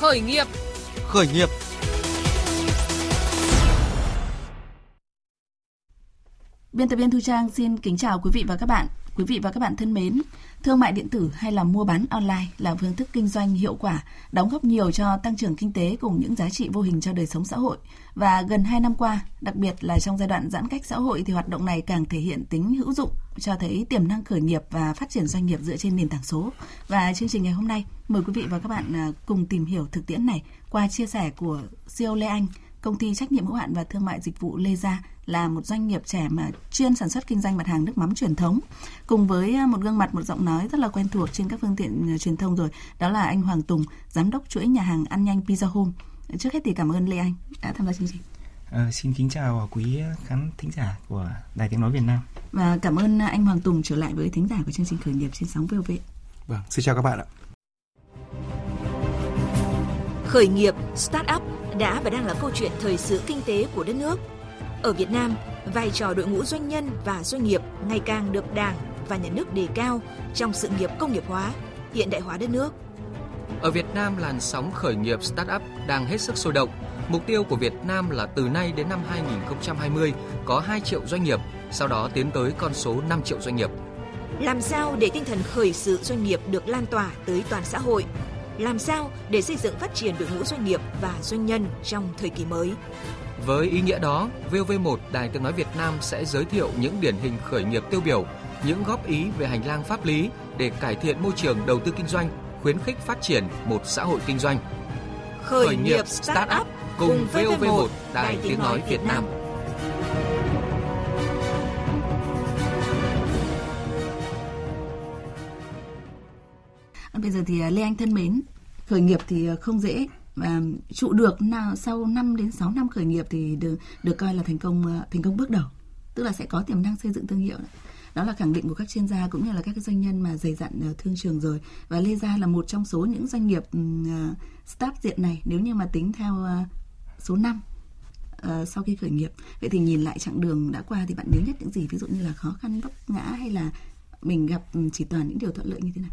Khởi nghiệp. Khởi nghiệp. Biên tập viên Thu Trang xin kính chào quý vị và các bạn. Quý vị và các bạn thân mến, thương mại điện tử hay là mua bán online là phương thức kinh doanh hiệu quả, đóng góp nhiều cho tăng trưởng kinh tế cùng những giá trị vô hình cho đời sống xã hội. Và gần 2 năm qua, đặc biệt là trong giai đoạn giãn cách xã hội thì hoạt động này càng thể hiện tính hữu dụng, cho thấy tiềm năng khởi nghiệp và phát triển doanh nghiệp dựa trên nền tảng số. Và chương trình ngày hôm nay, mời quý vị và các bạn à, cùng tìm hiểu thực tiễn này qua chia sẻ của CEO Lê Anh, công ty trách nhiệm hữu hạn và thương mại dịch vụ Lê Gia là một doanh nghiệp trẻ mà chuyên sản xuất kinh doanh mặt hàng nước mắm truyền thống cùng với à, một gương mặt một giọng nói rất là quen thuộc trên các phương tiện à, truyền thông rồi đó là anh Hoàng Tùng giám đốc chuỗi nhà hàng ăn nhanh Pizza Home trước hết thì cảm ơn Lê Anh đã tham gia chương trình À, xin kính chào quý khán thính giả của Đài Tiếng Nói Việt Nam. Và cảm ơn anh Hoàng Tùng trở lại với thính giả của chương trình khởi nghiệp trên sóng VOV. Vâng, xin chào các bạn ạ. Khởi nghiệp, start-up đã và đang là câu chuyện thời sự kinh tế của đất nước. Ở Việt Nam, vai trò đội ngũ doanh nhân và doanh nghiệp ngày càng được Đảng và Nhà nước đề cao trong sự nghiệp công nghiệp hóa, hiện đại hóa đất nước. Ở Việt Nam, làn sóng khởi nghiệp start-up đang hết sức sôi động. Mục tiêu của Việt Nam là từ nay đến năm 2020 có 2 triệu doanh nghiệp, sau đó tiến tới con số 5 triệu doanh nghiệp. Làm sao để tinh thần khởi sự doanh nghiệp được lan tỏa tới toàn xã hội? Làm sao để xây dựng phát triển đội ngũ doanh nghiệp và doanh nhân trong thời kỳ mới? Với ý nghĩa đó, VOV1 Đài Tiếng Nói Việt Nam sẽ giới thiệu những điển hình khởi nghiệp tiêu biểu, những góp ý về hành lang pháp lý để cải thiện môi trường đầu tư kinh doanh, khuyến khích phát triển một xã hội kinh doanh. Khởi, nghiệp start-up cùng VOV1 Đài Tiếng Nói Việt Nam. Bây giờ thì à, Lê Anh thân mến, khởi nghiệp thì à, không dễ trụ được nào sau 5 đến 6 năm khởi nghiệp thì được được coi là thành công ờ, thành công bước đầu. Tức là sẽ có tiềm năng xây dựng thương hiệu. Đó là khẳng định của các chuyên gia cũng như là các cái doanh nhân mà dày dặn ờ, thương trường rồi. Và Lê Gia là một trong số những doanh nghiệp ừ, ờ, start diện này nếu như mà tính theo số năm sau khi khởi nghiệp. Vậy thì nhìn lại chặng đường đã qua thì bạn nhớ nhất những gì? Ví dụ như là khó khăn vấp ngã hay là mình gặp ừ, chỉ toàn những điều thuận lợi như thế nào?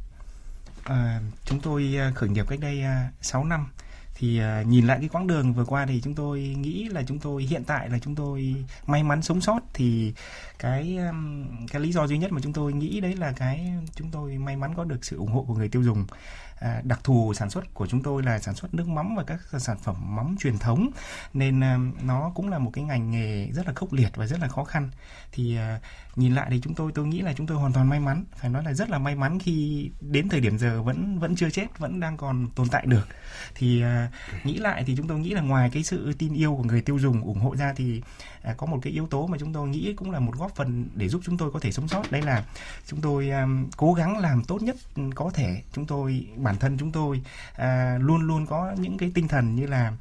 À, chúng tôi khởi nghiệp cách đây 6 năm thì uh, nhìn lại cái quãng đường vừa qua thì chúng tôi nghĩ là chúng tôi hiện tại là chúng tôi may mắn sống sót. Thì cái um, cái lý do duy nhất mà chúng tôi nghĩ đấy là cái chúng tôi may mắn có được sự ủng hộ của người tiêu dùng. À, đặc thù sản xuất của chúng tôi là sản xuất nước mắm và các sản phẩm mắm truyền thống. Nên à, nó cũng là một cái ngành nghề rất là khốc liệt và rất là khó khăn. Thì à, nhìn lại thì chúng tôi tôi nghĩ là chúng tôi hoàn toàn may mắn. Phải nói là rất là may mắn khi đến thời điểm giờ vẫn vẫn chưa chết vẫn đang còn tồn tại được. Thì à, nghĩ lại thì chúng tôi nghĩ là ngoài cái sự tin yêu của người tiêu dùng ủng hộ ra thì à, có một cái yếu tố mà chúng tôi nghĩ cũng là một góp phần để giúp chúng tôi có thể sống sót. Đây là chúng tôi à, cố gắng làm tốt nhất có thể. Chúng tôi bản thân chúng tôi à, luôn luôn có những cái tinh thần như là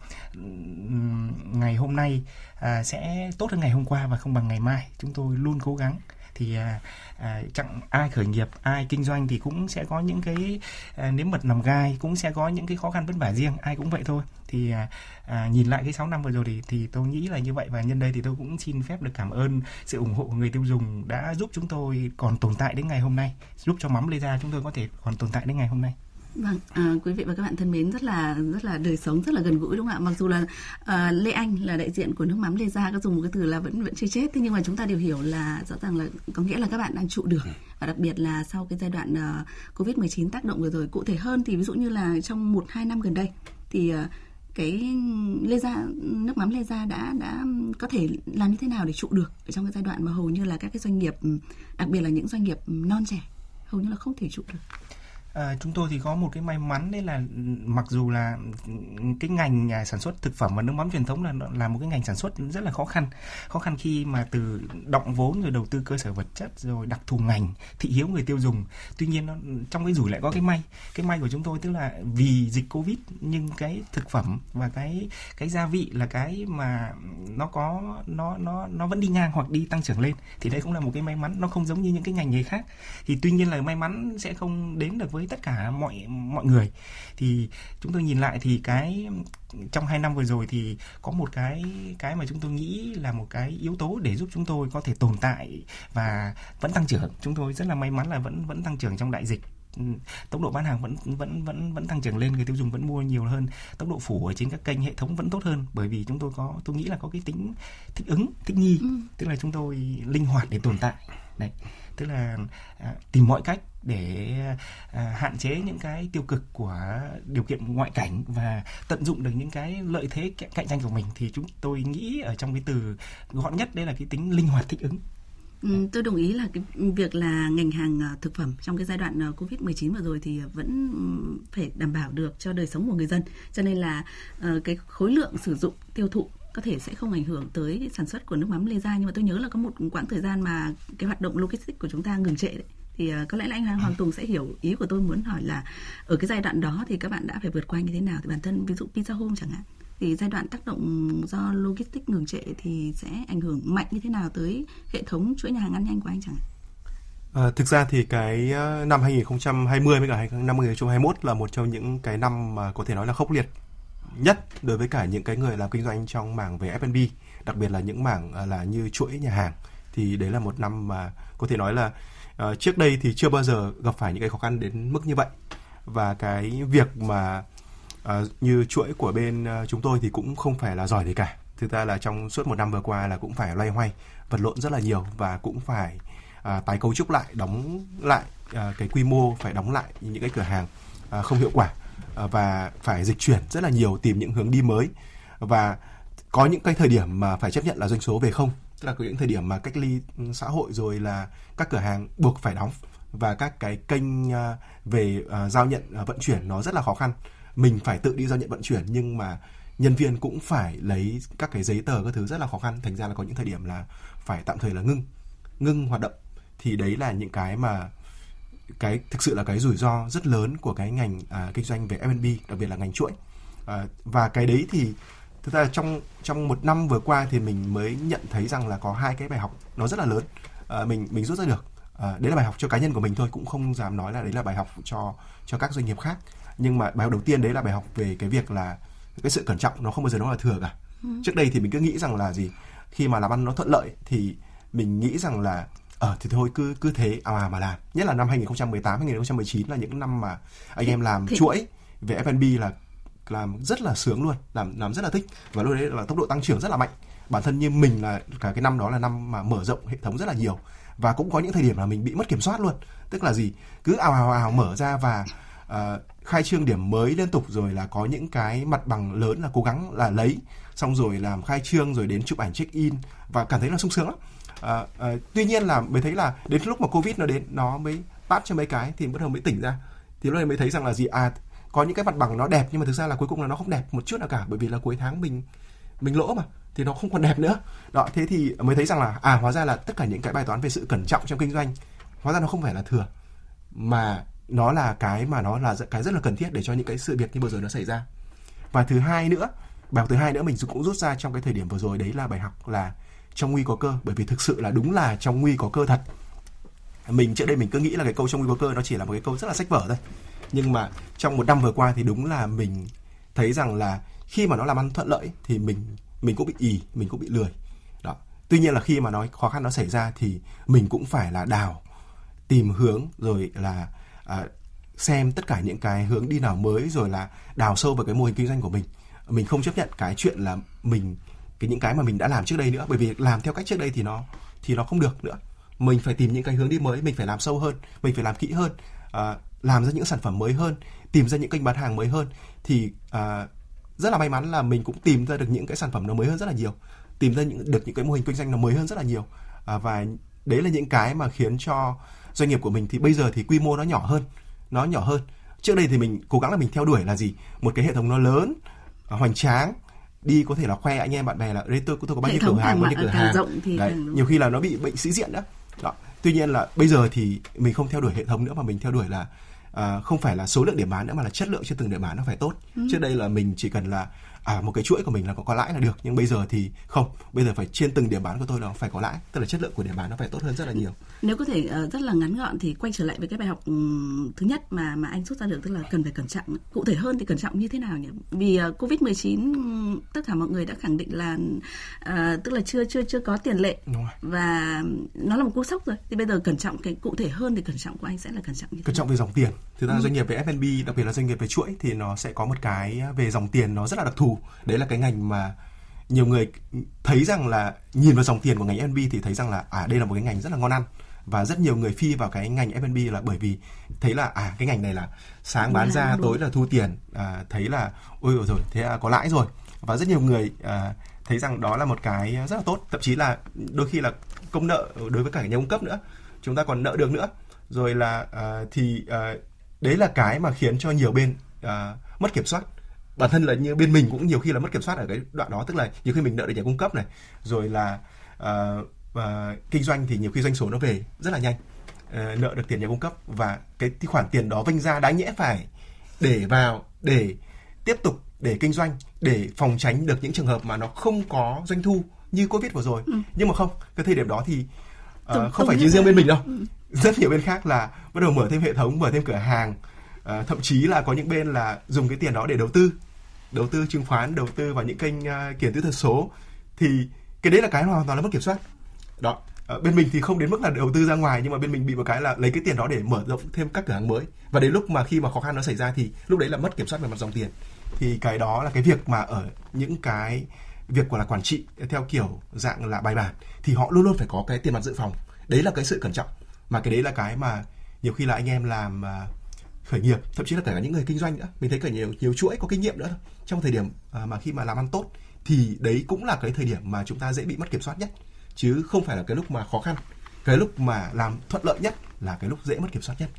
ngày hôm nay à, sẽ tốt hơn ngày hôm qua và không bằng ngày mai. Chúng tôi luôn cố gắng thì à, à, chẳng ai khởi nghiệp ai kinh doanh thì cũng sẽ có những cái à, nếm mật nằm gai cũng sẽ có những cái khó khăn vất vả riêng ai cũng vậy thôi. Thì à, à, nhìn lại cái 6 năm vừa rồi thì thì tôi nghĩ là như vậy. Và nhân đây thì tôi cũng xin phép được cảm ơn sự ủng hộ của người tiêu dùng đã giúp chúng tôi còn tồn tại đến ngày hôm nay giúp cho mắm lê ra chúng tôi có thể còn tồn tại đến ngày hôm nay. Vâng, à, quý vị và các bạn thân mến rất là rất là đời sống rất là gần gũi đúng không ạ? Mặc dù là à, Lê Anh là đại diện của nước mắm Lê Gia có dùng một cái từ là vẫn vẫn chưa chết thế nhưng mà chúng ta đều hiểu là rõ ràng là có nghĩa là các bạn đang trụ được và đặc biệt là sau cái giai đoạn uh, Covid-19 tác động vừa rồi cụ thể hơn thì ví dụ như là trong một hai năm gần đây thì uh, cái Lê Gia nước mắm Lê Gia đã đã có thể làm như thế nào để trụ được ở trong cái giai đoạn mà hầu như là các cái doanh nghiệp đặc biệt là những doanh nghiệp non trẻ hầu như là không thể trụ được. À, chúng tôi thì có một cái may mắn đấy là mặc dù là cái ngành à, sản xuất thực phẩm và nước mắm truyền thống là là một cái ngành sản xuất rất là khó khăn. Khó khăn khi mà từ động vốn rồi đầu tư cơ sở vật chất rồi đặc thù ngành thị hiếu người tiêu dùng. Tuy nhiên nó, trong cái rủi lại có cái may. Cái may của chúng tôi tức là vì dịch covid nhưng cái thực phẩm và cái cái gia vị là cái mà nó có nó nó nó vẫn đi ngang hoặc đi tăng trưởng lên. Thì đây cũng là một cái may mắn nó không giống như những cái ngành nghề khác. Thì tuy nhiên là may mắn sẽ không đến được với tất cả mọi mọi người. Thì chúng tôi nhìn lại thì cái trong hai năm vừa rồi thì có một cái cái mà chúng tôi nghĩ là một cái yếu tố để giúp chúng tôi có thể tồn tại và vẫn tăng trưởng. Chúng tôi rất là may mắn là vẫn vẫn tăng trưởng trong đại dịch. Tốc độ bán hàng vẫn vẫn vẫn vẫn tăng trưởng lên người tiêu dùng vẫn mua nhiều hơn. Tốc độ phủ ở trên các kênh hệ thống vẫn tốt hơn bởi vì chúng tôi có tôi nghĩ là có cái tính thích ứng thích nghi. Ừ. tức là chúng tôi linh hoạt để tồn tại. Đấy tức là à, tìm mọi cách để à, hạn chế những cái tiêu cực của điều kiện ngoại cảnh và tận dụng được những cái lợi thế cạnh tranh của mình thì chúng tôi nghĩ ở trong cái từ gọn nhất đây là cái tính linh hoạt thích ứng Ừ, tôi đồng ý là cái việc là ngành hàng à, thực phẩm trong cái giai đoạn à, Covid-19 vừa rồi thì à, vẫn phải đảm bảo được cho đời sống của người dân. Cho nên là ờ, cái khối lượng sử dụng tiêu thụ có thể sẽ không ảnh hưởng tới sản xuất của nước mắm Lê Gia nhưng mà tôi nhớ là có một quãng thời gian mà cái hoạt động logistics của chúng ta ngừng trệ đấy. Thì uh, có lẽ là anh Hoàng Tùng sẽ hiểu ý của tôi muốn hỏi là ở cái giai đoạn đó thì các bạn đã phải vượt qua như thế nào? Thì bản thân ví dụ Pizza Home chẳng hạn thì giai đoạn tác động do logistics ngừng trệ thì sẽ ảnh hưởng mạnh như thế nào tới hệ thống chuỗi nhà hàng ăn nhanh của anh chẳng hạn? À, thực ra thì cái ờ, năm 2020 với cả năm 2021 là một trong những cái năm mà có thể nói là khốc liệt nhất đối với cả những cái người làm kinh doanh trong mảng về F&B, đặc biệt là những mảng à, là như chuỗi nhà hàng. Thì đấy là một năm mà có thể nói là uh, trước đây thì chưa bao giờ gặp phải những cái khó khăn đến mức như vậy. Và cái việc mà uh, như chuỗi của bên uh, chúng tôi thì cũng không phải là giỏi gì cả thực ra là trong suốt một năm vừa qua là cũng phải loay hoay vật lộn rất là nhiều và cũng phải à, tái cấu trúc lại đóng lại à, cái quy mô phải đóng lại những cái cửa hàng à, không hiệu quả và phải dịch chuyển rất là nhiều, tìm những hướng đi mới. Và có những cái thời điểm mà phải chấp nhận là doanh số về không. Tức là có những thời điểm mà cách ly ừ, xã hội rồi là các cửa hàng buộc phải đóng và các cái kênh à, về à, giao nhận à, vận chuyển nó rất là khó khăn. Mình phải tự đi giao nhận vận chuyển nhưng mà nhân viên cũng phải lấy các cái giấy tờ các thứ rất là khó khăn. Thành ra là có những thời điểm là phải tạm thời là ngưng. Ngưng hoạt động. Thì đấy là những cái mà cái thực sự là cái rủi ro rất lớn của cái ngành à, kinh doanh về F&B đặc biệt là ngành chuỗi. À, và cái đấy thì thực ra trong trong một năm vừa qua thì mình mới nhận thấy rằng là có hai cái bài học nó rất là lớn. À, mình mình rút ra được. À, đấy là bài học cho cá nhân của mình thôi cũng không dám nói là đấy là bài học cho cho các doanh nghiệp khác. Nhưng mà bài học đầu tiên đấy là bài học về cái việc là cái sự cẩn trọng nó không bao giờ nó là thừa cả. Ừ. trước đây thì mình cứ nghĩ rằng là gì? Khi mà làm ăn nó thuận lợi thì mình nghĩ rằng là ở ờ, thì thôi cứ cứ thế à mà làm. Nhất là năm 2018 2019 là những năm mà anh em làm thì... chuỗi về F&B là làm rất là sướng luôn làm làm rất là thích. Và lúc đấy là tốc độ tăng trưởng rất là mạnh. Bản thân như mình là cả cái năm đó là năm mà mở rộng hệ thống rất là nhiều. Và cũng có những thời điểm là mình bị mất kiểm soát luôn. Tức là gì? Cứ ào ào ào mở ra và uh, khai trương điểm mới liên tục rồi là có những cái mặt bằng lớn là cố gắng là lấy. Xong rồi làm khai trương rồi đến chụp ảnh check in. Và cảm thấy là sung sướng lắm à, à, tuy nhiên là mới thấy là đến lúc mà covid nó đến nó mới bắt cho mấy cái thì bắt đầu mới tỉnh ra. Thì lúc này mới thấy rằng là gì? À có những cái mặt bằng nó đẹp nhưng mà thực ra là cuối cùng là nó không đẹp một chút nào cả bởi vì là cuối tháng mình mình lỗ mà thì nó không còn đẹp nữa. Đó thế thì mới thấy rằng là à hóa ra là tất cả những cái bài toán về sự cẩn trọng trong kinh doanh hóa ra nó không phải là thừa mà nó là cái mà nó là cái rất là cần thiết để cho những cái sự việc như vừa rồi nó xảy ra. Và thứ hai nữa bài học thứ hai nữa mình cũng rút ra trong cái thời điểm vừa rồi đấy là bài học là trong nguy có cơ bởi vì thực sự là đúng là trong nguy có cơ thật. Mình trước đây mình cứ nghĩ là cái câu trong nguy có cơ nó chỉ là một cái câu rất là sách vở thôi. Nhưng mà trong một năm vừa qua thì đúng là mình thấy rằng là khi mà nó làm ăn thuận lợi thì mình mình cũng bị ì mình cũng bị lười. Đó. Tuy nhiên là khi mà nói khó khăn nó xảy ra thì mình cũng phải là đào tìm hướng rồi là à, xem tất cả những cái hướng đi nào mới rồi là đào sâu vào cái mô hình kinh doanh của mình. Mình không chấp nhận cái chuyện là mình cái những cái mà mình đã làm trước đây nữa. Bởi vì làm theo cách trước đây thì nó thì nó không được nữa. Mình phải tìm những cái hướng đi mới mình phải làm sâu hơn mình phải làm kỹ hơn à, làm ra những sản phẩm mới hơn tìm ra những kênh bán hàng mới hơn. Thì à, rất là may mắn là mình cũng tìm ra được những cái sản phẩm nó mới hơn rất là nhiều. Tìm ra những được những cái mô hình kinh doanh nó mới hơn rất là nhiều. À, và đấy là những cái mà khiến cho doanh nghiệp của mình thì bây giờ thì quy mô nó nhỏ hơn nó nhỏ hơn. Trước đây thì mình cố gắng là mình theo đuổi là gì? Một cái hệ thống nó lớn hoành tráng đi có thể là khoe anh em bạn bè là đây tôi tôi có bao nhiêu cửa hàng bao nhiêu cửa hàng rộng thì Đấy, nhiều khi là nó bị bệnh sĩ diện đó. đó tuy nhiên là bây giờ thì mình không theo đuổi hệ thống nữa mà mình theo đuổi là à, không phải là số lượng điểm bán nữa mà là chất lượng trên từng điểm bán nó phải tốt ừ. trước đây là mình chỉ cần là à một cái chuỗi của mình là có có lãi là được nhưng bây giờ thì không. Bây giờ phải trên từng điểm bán của tôi nó phải có lãi tức là chất lượng của điểm bán nó phải tốt hơn rất là nhiều. Nếu có thể uh, rất là ngắn gọn thì quay trở lại với cái bài học thứ nhất mà mà anh rút ra được tức là cần phải cẩn trọng. Cụ thể hơn thì cẩn trọng như thế nào nhỉ? Vì uh, covid 19 tất cả mọi người đã khẳng định là uh, tức là chưa chưa chưa có tiền lệ. Và nó là một cú sốc rồi. Thì bây giờ cẩn trọng cái cụ thể hơn thì cẩn trọng của anh sẽ là cẩn trọng như thế cẩn trọng về dòng tiền. Thực ra ừ. doanh nghiệp về F&B đặc biệt là doanh nghiệp về chuỗi thì nó sẽ có một cái về dòng tiền nó rất là đặc thù đấy là cái ngành mà nhiều người thấy rằng là nhìn vào dòng tiền của ngành F&B thì thấy rằng là à đây là một cái ngành rất là ngon ăn. Và rất nhiều người phi vào cái ngành F&B là bởi vì thấy là à cái ngành này là sáng bán ra tối là thu tiền. À, thấy là ôi rồi thế là có lãi rồi. Và rất nhiều người à, thấy rằng đó là một cái rất là tốt. Thậm chí là đôi khi là công nợ đối với cả nhà cung cấp nữa chúng ta còn nợ được nữa. Rồi là à, thì à, đấy là cái mà khiến cho nhiều bên à, mất kiểm soát bản thân là như bên mình cũng nhiều khi là mất kiểm soát ở cái đoạn đó tức là nhiều khi mình nợ được nhà cung cấp này rồi là uh, uh, kinh doanh thì nhiều khi doanh số nó về rất là nhanh uh, nợ được tiền nhà cung cấp và cái khoản tiền đó vinh ra đáng nhẽ phải để vào để tiếp tục để kinh doanh để phòng tránh được những trường hợp mà nó không có doanh thu như covid vừa rồi ừ. nhưng mà không cái thời điểm đó thì uh, không, không phải chỉ riêng bên mình đâu ừ. rất nhiều bên khác là bắt đầu mở thêm hệ thống mở thêm cửa hàng uh, thậm chí là có những bên là dùng cái tiền đó để đầu tư đầu tư chứng khoán đầu tư vào những kênh à, uh, kiển kỹ thuật số thì cái đấy là cái hoàn toàn là mất kiểm soát. Đó. Ở bên mình thì không đến mức là đầu tư ra ngoài nhưng mà bên mình bị một cái là lấy cái tiền đó để mở rộng thêm các cửa hàng mới. Và đến lúc mà khi mà khó khăn nó xảy ra thì lúc đấy là mất kiểm soát về mặt dòng tiền. Thì cái đó là cái việc mà ở những cái việc của là quản trị theo kiểu dạng là bài bản thì họ luôn luôn phải có cái tiền mặt dự phòng. Đấy là cái sự cẩn trọng. Mà cái đấy là cái mà nhiều khi là anh em làm uh, khởi nghiệp, thậm chí là cả những người kinh doanh nữa. Mình thấy cả nhiều nhiều chuỗi có kinh nghiệm nữa trong thời điểm à, mà khi mà làm ăn tốt, thì đấy cũng là cái thời điểm mà chúng ta dễ bị mất kiểm soát nhất. Chứ không phải là cái lúc mà khó khăn. Cái lúc mà làm thuận lợi nhất là cái lúc dễ mất kiểm soát nhất.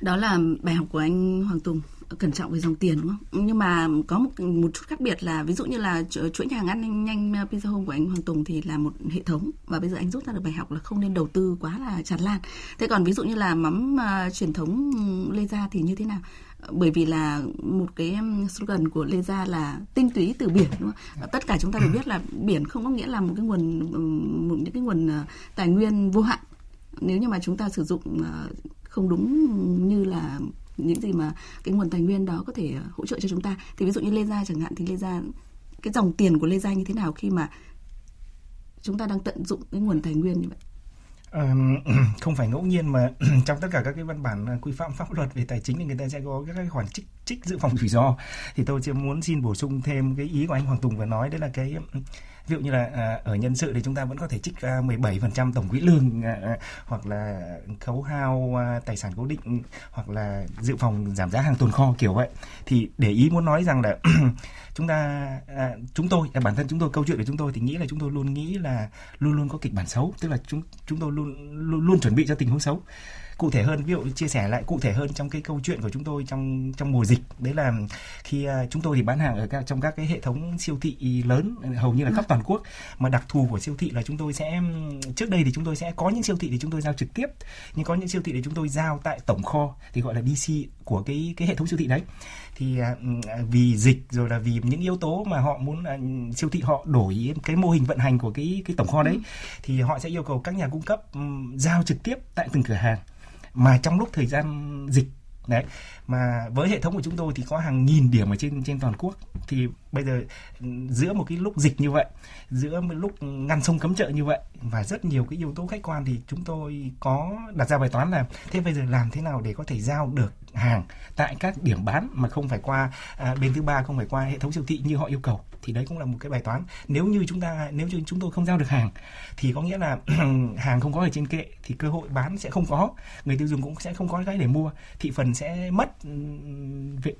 Đó là bài học của anh Hoàng Tùng cẩn trọng về dòng tiền đúng không? Ừ, nhưng mà có một một chút khác biệt là ví dụ như là chuỗi nhà hàng ăn nhanh uh, Pizza Home của anh Hoàng Tùng thì là một hệ thống và bây giờ anh rút ra được bài học là không nên đầu tư quá là tràn lan. Thế còn ví dụ như là mắm uh, truyền thống Lê Gia thì như thế nào? Ờ, bởi vì là một cái um, slogan của Lê Gia là tinh túy từ biển đúng không? Ờ, tất cả chúng ta đều biết là biển không có nghĩa là một cái nguồn ừ, một những cái nguồn ờ, tài nguyên vô hạn nếu như mà chúng ta sử dụng không đúng như là những gì mà cái nguồn tài nguyên đó có thể ờ, hỗ trợ cho chúng ta. Thì ví dụ như Lê Gia chẳng hạn, thì Lê Gia, cái dòng tiền của Lê Gia như thế nào khi mà chúng ta đang tận dụng cái nguồn tài nguyên như vậy? Không phải ngẫu nhiên mà trong tất cả các cái văn bản ờ, quy phạm pháp luật về tài chính thì người ta sẽ có các cái khoản trích trích dự phòng rủi ro. Thì tôi chỉ muốn xin bổ sung thêm cái ý của anh Hoàng Tùng vừa nói đấy là cái ví dụ như là à, ở nhân sự thì chúng ta vẫn có thể trích à, 17% tổng quỹ lương à, à, hoặc là khấu hao à, tài sản cố định hoặc là dự phòng giảm giá hàng tồn kho kiểu vậy. Thì để ý muốn nói rằng là chúng ta à, chúng tôi à, bản thân chúng tôi câu chuyện của chúng tôi thì nghĩ là chúng tôi luôn nghĩ là luôn luôn có kịch bản xấu tức là chúng chúng tôi luôn luôn, luôn chuẩn bị cho tình huống xấu cụ thể hơn ví dụ chia sẻ lại cụ thể hơn trong cái câu chuyện của chúng tôi trong trong mùa dịch. Đấy là khi uh, chúng tôi thì bán hàng ở các trong các cái hệ thống siêu thị lớn hầu như là khắp toàn quốc. Mà đặc thù của siêu thị là chúng tôi sẽ trước đây thì chúng tôi sẽ có những siêu thị thì chúng tôi giao trực tiếp nhưng có những siêu thị thì chúng tôi giao tại tổng kho thì gọi là DC của cái cái hệ thống siêu thị đấy. Thì uh, vì dịch rồi là vì những yếu tố mà họ muốn siêu thị họ đổi cái mô hình vận hành của cái cái tổng kho đấy ừ. thì họ sẽ yêu cầu các nhà cung cấp giao trực tiếp tại từng cửa hàng mà trong lúc thời gian dịch đấy mà với hệ thống của chúng tôi thì có hàng nghìn điểm ở trên trên toàn quốc. Thì bây giờ ừ, giữa một cái lúc dịch như vậy giữa một lúc ngăn sông cấm chợ như vậy và rất nhiều cái yếu tố khách quan thì chúng tôi có đặt ra bài toán là thế bây giờ làm thế nào để có thể giao được hàng tại các điểm bán mà không phải qua à, bên thứ ba không phải qua hệ thống siêu thị như họ yêu cầu thì đấy cũng là một cái bài toán. Nếu như chúng ta, nếu như chúng tôi không giao được hàng, thì có nghĩa là hàng không có ở trên kệ thì cơ hội bán sẽ không có. Người tiêu dùng cũng sẽ không có cái để mua. Thị phần sẽ mất ừ,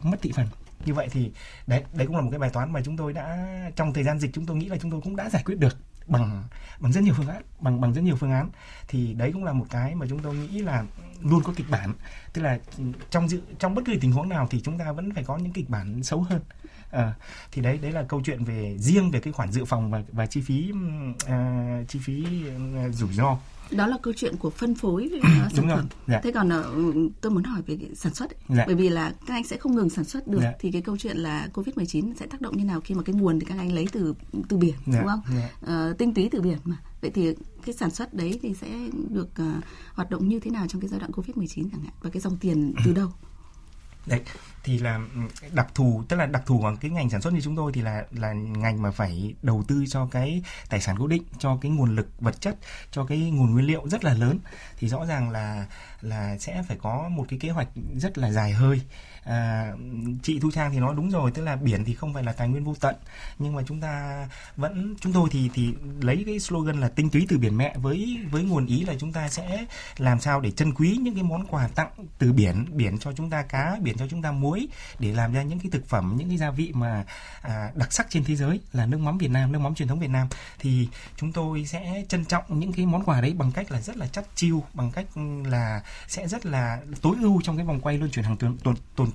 mất thị phần. Như vậy thì đấy đấy cũng là một cái bài toán mà chúng tôi đã, trong thời gian dịch chúng tôi nghĩ là chúng tôi cũng đã giải quyết được bằng bằng rất nhiều phương án, bằng bằng rất nhiều phương án. Thì đấy cũng là một cái mà chúng tôi nghĩ là luôn có kịch bản. Tức là ừ, trong dự, trong bất kỳ tình huống nào thì chúng ta vẫn phải có những kịch bản xấu hơn à, thì đấy đấy là câu chuyện về riêng về cái khoản dự phòng và và chi phí uh, chi phí uh, rủi ro đó là câu chuyện của phân phối uh, sản Đúng rồi. phẩm. Dạ. Thế còn uh, tôi muốn hỏi về sản xuất ấy. Dạ. bởi vì là các anh sẽ không ngừng sản xuất được Dạ. thì cái câu chuyện là Covid-19 sẽ tác động như nào khi mà cái nguồn thì các anh lấy từ từ biển Dạ. đúng không? Dạ. Ờ, tinh túy từ biển mà. Vậy thì cái sản xuất đấy thì sẽ được uh, hoạt động như thế nào trong cái giai đoạn Covid-19 chẳng hạn và cái dòng tiền từ đâu? Đấy, thì là ừ, đặc thù, tức là đặc thù của cái ngành sản xuất như chúng tôi thì là là ngành mà phải đầu tư cho cái tài sản cố định, cho cái nguồn lực, vật chất, cho cái nguồn nguyên liệu rất là lớn. Thì rõ ràng là là sẽ phải có một cái kế hoạch rất là dài hơi à, chị thu trang thì nói đúng rồi tức là biển thì không phải là tài nguyên vô tận nhưng mà chúng ta vẫn chúng tôi thì thì lấy cái slogan là tinh túy từ biển mẹ với với nguồn ý là chúng ta sẽ làm sao để trân quý những cái món quà tặng từ biển biển cho chúng ta cá biển cho chúng ta muối để làm ra những cái thực phẩm những cái gia vị mà à, đặc sắc trên thế giới là nước mắm Việt Nam nước mắm truyền thống Việt Nam. Thì chúng tôi sẽ trân trọng những cái món quà đấy bằng cách là rất là chắc chiêu bằng cách là sẽ rất là tối ưu trong cái vòng quay luân chuyển hàng tuần tuần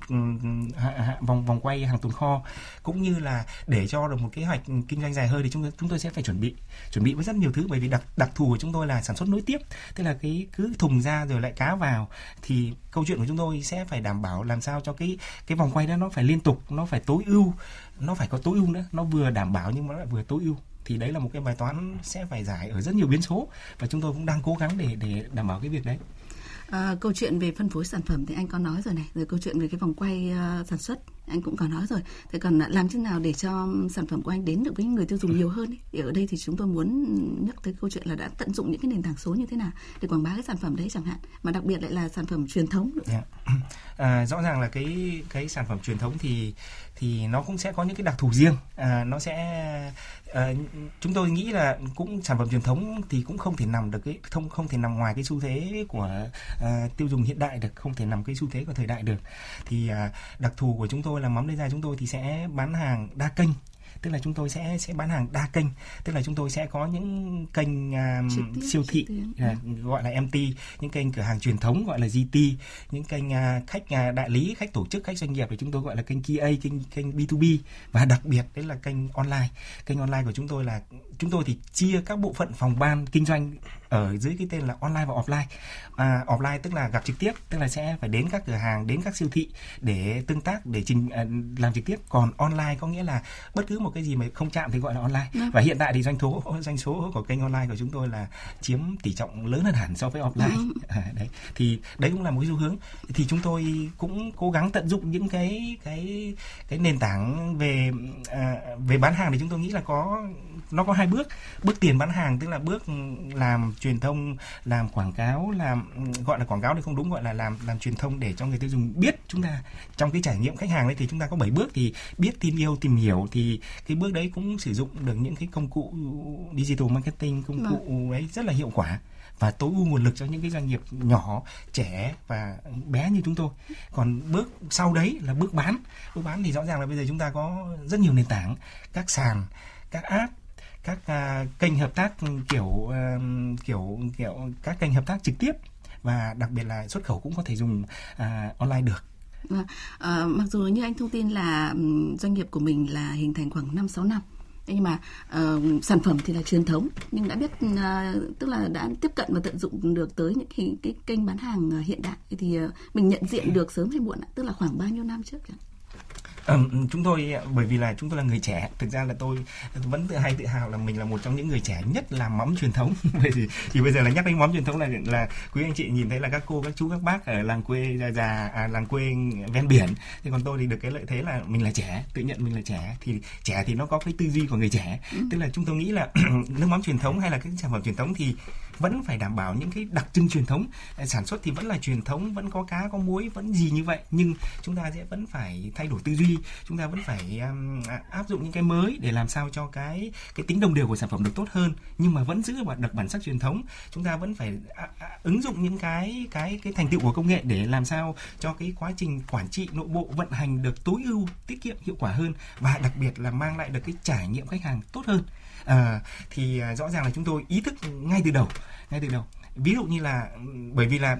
vòng vòng quay hàng tồn kho. Cũng như là để cho được một kế hoạch kinh doanh dài hơi thì chúng tôi chúng tôi sẽ phải chuẩn bị chuẩn bị với rất nhiều thứ. Bởi vì đặc đặc thù của chúng tôi là sản xuất nối tiếp. Tức là cái cứ thùng ra rồi lại cá vào thì câu chuyện của chúng tôi sẽ phải đảm bảo làm sao cho cái cái vòng quay đó nó phải liên tục, nó phải tối ưu, nó phải có tối ưu nữa. Nó vừa đảm bảo nhưng mà nó lại vừa tối ưu. Thì đấy là một cái bài toán sẽ phải giải ở rất nhiều biến số. Và chúng tôi cũng đang cố gắng để để đảm bảo cái việc đấy. À, câu chuyện về phân phối sản phẩm thì anh có nói rồi này, rồi câu chuyện về cái vòng quay uh, sản xuất anh cũng có nói rồi. Thế còn làm thế nào để cho sản phẩm của anh đến được với người tiêu dùng nhiều hơn ấy? Thì ở đây thì chúng tôi muốn nhắc tới câu chuyện là đã tận dụng những cái nền tảng số như thế nào để quảng bá cái sản phẩm đấy chẳng hạn, mà đặc biệt lại là sản phẩm truyền thống nữa. Yeah. À, rõ ràng là cái cái sản phẩm truyền thống thì thì nó cũng sẽ có những cái đặc thù riêng à, nó sẽ à, chúng tôi nghĩ là cũng sản phẩm truyền thống thì cũng không thể nằm được cái không không thể nằm ngoài cái xu thế của à, tiêu dùng hiện đại được không thể nằm cái xu thế của thời đại được thì à, đặc thù của chúng tôi là mắm lê gia chúng tôi thì sẽ bán hàng đa kênh tức là chúng tôi sẽ sẽ bán hàng đa kênh. Tức là chúng tôi sẽ có những kênh um, tiếp, siêu thị yeah. gọi là MT những kênh cửa hàng truyền thống gọi là GT những kênh uh, khách uh, đại lý khách tổ chức khách doanh nghiệp thì chúng tôi gọi là kênh KA kênh kênh B2B và đặc biệt đấy là kênh online. Kênh online của chúng tôi là chúng tôi thì chia các bộ phận phòng ban kinh doanh ở dưới cái tên là online và offline. À, offline tức là gặp trực tiếp tức là sẽ phải đến các cửa hàng đến các siêu thị để tương tác để trình à, làm trực tiếp. Còn online có nghĩa là bất cứ một cái gì mà không chạm thì gọi là online. Vâng. và hiện tại thì doanh số doanh số của kênh online của chúng tôi là chiếm tỷ trọng lớn hơn hẳn so với offline. Vâng. à, đấy. Thì đấy cũng là một cái xu hướng. Thì chúng tôi cũng cố gắng tận dụng những cái cái cái nền tảng về à, về bán hàng thì chúng tôi nghĩ là có nó có hai bước. Bước tiền bán hàng tức là bước làm truyền thông làm quảng cáo làm gọi là quảng cáo thì không đúng gọi là làm làm truyền thông để cho người tiêu dùng biết. Chúng ta trong cái trải nghiệm khách hàng đấy thì chúng ta có 7 bước thì biết tin yêu tìm hiểu thì cái bước đấy cũng sử dụng được những cái công cụ digital marketing công cụ đấy rất là hiệu quả và tối ưu nguồn lực cho những cái doanh nghiệp nhỏ trẻ và bé như chúng tôi. Còn bước sau đấy là bước bán. Bước bán thì rõ ràng là bây giờ chúng ta có rất nhiều nền tảng các sàn các app các uh, kênh hợp tác kiểu uh, kiểu kiểu các kênh hợp tác trực tiếp và đặc biệt là xuất khẩu cũng có thể dùng uh, online được À, mặc dù như anh thông tin là doanh nghiệp của mình là hình thành khoảng 5 6 năm. Thế nhưng mà uh, sản phẩm thì là truyền thống nhưng đã biết uh, tức là đã tiếp cận và tận dụng được tới những cái, cái kênh bán hàng uh, hiện đại thì uh, mình nhận diện được sớm hay muộn ạ? tức là khoảng bao nhiêu năm trước chẳng? Chúng tôi bởi vì là chúng tôi là người trẻ thực ra là tôi vẫn tự hay tự hào là mình là một trong những người trẻ nhất làm mắm truyền thống. Bởi vì thì bây giờ là nhắc đến mắm truyền thống là là quý anh chị nhìn thấy là các cô các chú các bác ở làng quê già già à, làng quê ven biển. Thì còn tôi thì được cái lợi thế là mình là trẻ tự nhận mình là trẻ. Thì trẻ thì nó có cái tư duy của người trẻ. Tức là chúng tôi nghĩ là nước mắm truyền thống hay là các sản phẩm truyền thống thì vẫn phải đảm bảo những cái đặc trưng truyền thống. Sản xuất thì vẫn là truyền thống vẫn có cá có muối vẫn gì như vậy. Nhưng chúng ta sẽ vẫn phải thay đổi tư duy chúng ta vẫn phải um, à, áp dụng những cái mới để làm sao cho cái cái tính đồng đều của sản phẩm được tốt hơn. Nhưng mà vẫn giữ được bản sắc truyền thống. Chúng ta vẫn phải à, à, ứng dụng những cái cái cái thành tựu của công nghệ để làm sao cho cái quá trình quản trị nội bộ vận hành được tối ưu tiết kiệm hiệu quả hơn và đặc biệt là mang lại được cái trải nghiệm khách hàng tốt hơn à, thì ờ, rõ ràng là chúng tôi ý thức ngay từ đầu ngay từ đầu. Ví dụ như là bởi vì là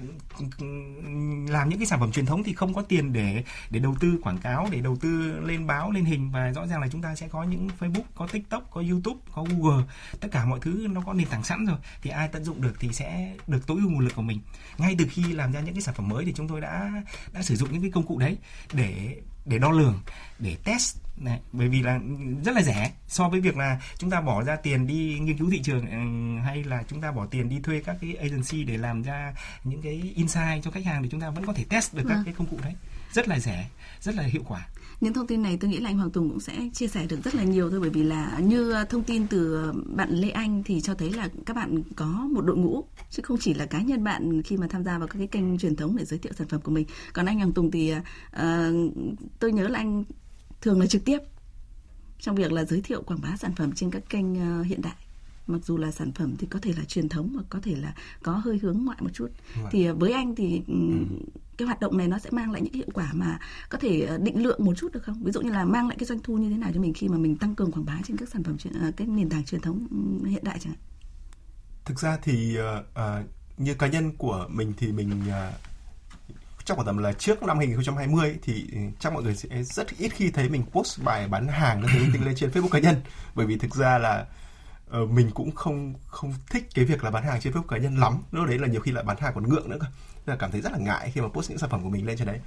làm những cái sản phẩm truyền thống thì không có tiền để để đầu tư quảng cáo để đầu tư lên báo lên hình. Và rõ ràng là chúng ta sẽ có những Facebook có TikTok có YouTube có Google. Tất cả mọi thứ nó có nền tảng sẵn rồi. Thì ai tận dụng được thì sẽ được tối ưu nguồn lực của mình. Ngay từ khi làm ra những cái sản phẩm mới thì chúng tôi đã đã sử dụng những cái công cụ đấy để để đo lường để test. Này bởi vì là rất là rẻ. So với việc là chúng ta bỏ ra tiền đi nghiên cứu thị trường ừ, hay là chúng ta bỏ tiền đi thuê các cái agency để làm ra những cái insight cho khách hàng thì chúng ta vẫn có thể test được các à. cái công cụ đấy. Rất là rẻ rất là hiệu quả những thông tin này tôi nghĩ là anh Hoàng Tùng cũng sẽ chia sẻ được rất là nhiều thôi bởi vì là như thông tin từ bạn Lê Anh thì cho thấy là các bạn có một đội ngũ chứ không chỉ là cá nhân bạn khi mà tham gia vào các cái kênh truyền thống để giới thiệu sản phẩm của mình. Còn anh Hoàng Tùng thì uh, tôi nhớ là anh thường là trực tiếp trong việc là giới thiệu quảng bá sản phẩm trên các kênh uh, hiện đại. Mặc dù là sản phẩm thì có thể là truyền thống hoặc có thể là có hơi hướng ngoại một chút. Đúng thì với anh thì ừ. Cái hoạt động này nó sẽ mang lại những hiệu quả mà có thể uh, định lượng một chút được không? Ví dụ như là mang lại cái doanh thu như thế nào cho mình khi mà mình tăng cường quảng bá trên các sản phẩm uh, cái nền tảng truyền thống ừ, hiện đại chẳng hạn? Thực ra thì uh, như cá nhân của mình thì mình uh, trong khoảng tầm là trước năm 2020 thì chắc mọi người sẽ rất ít khi thấy mình post bài bán hàng thứ lên trên Facebook cá nhân. Bởi vì thực ra là uh, mình cũng không không thích cái việc là bán hàng trên Facebook cá nhân lắm. Lúc đấy là nhiều khi lại bán hàng còn ngượng nữa cơ. Là cảm thấy rất là ngại khi mà post những sản phẩm của mình lên trên đấy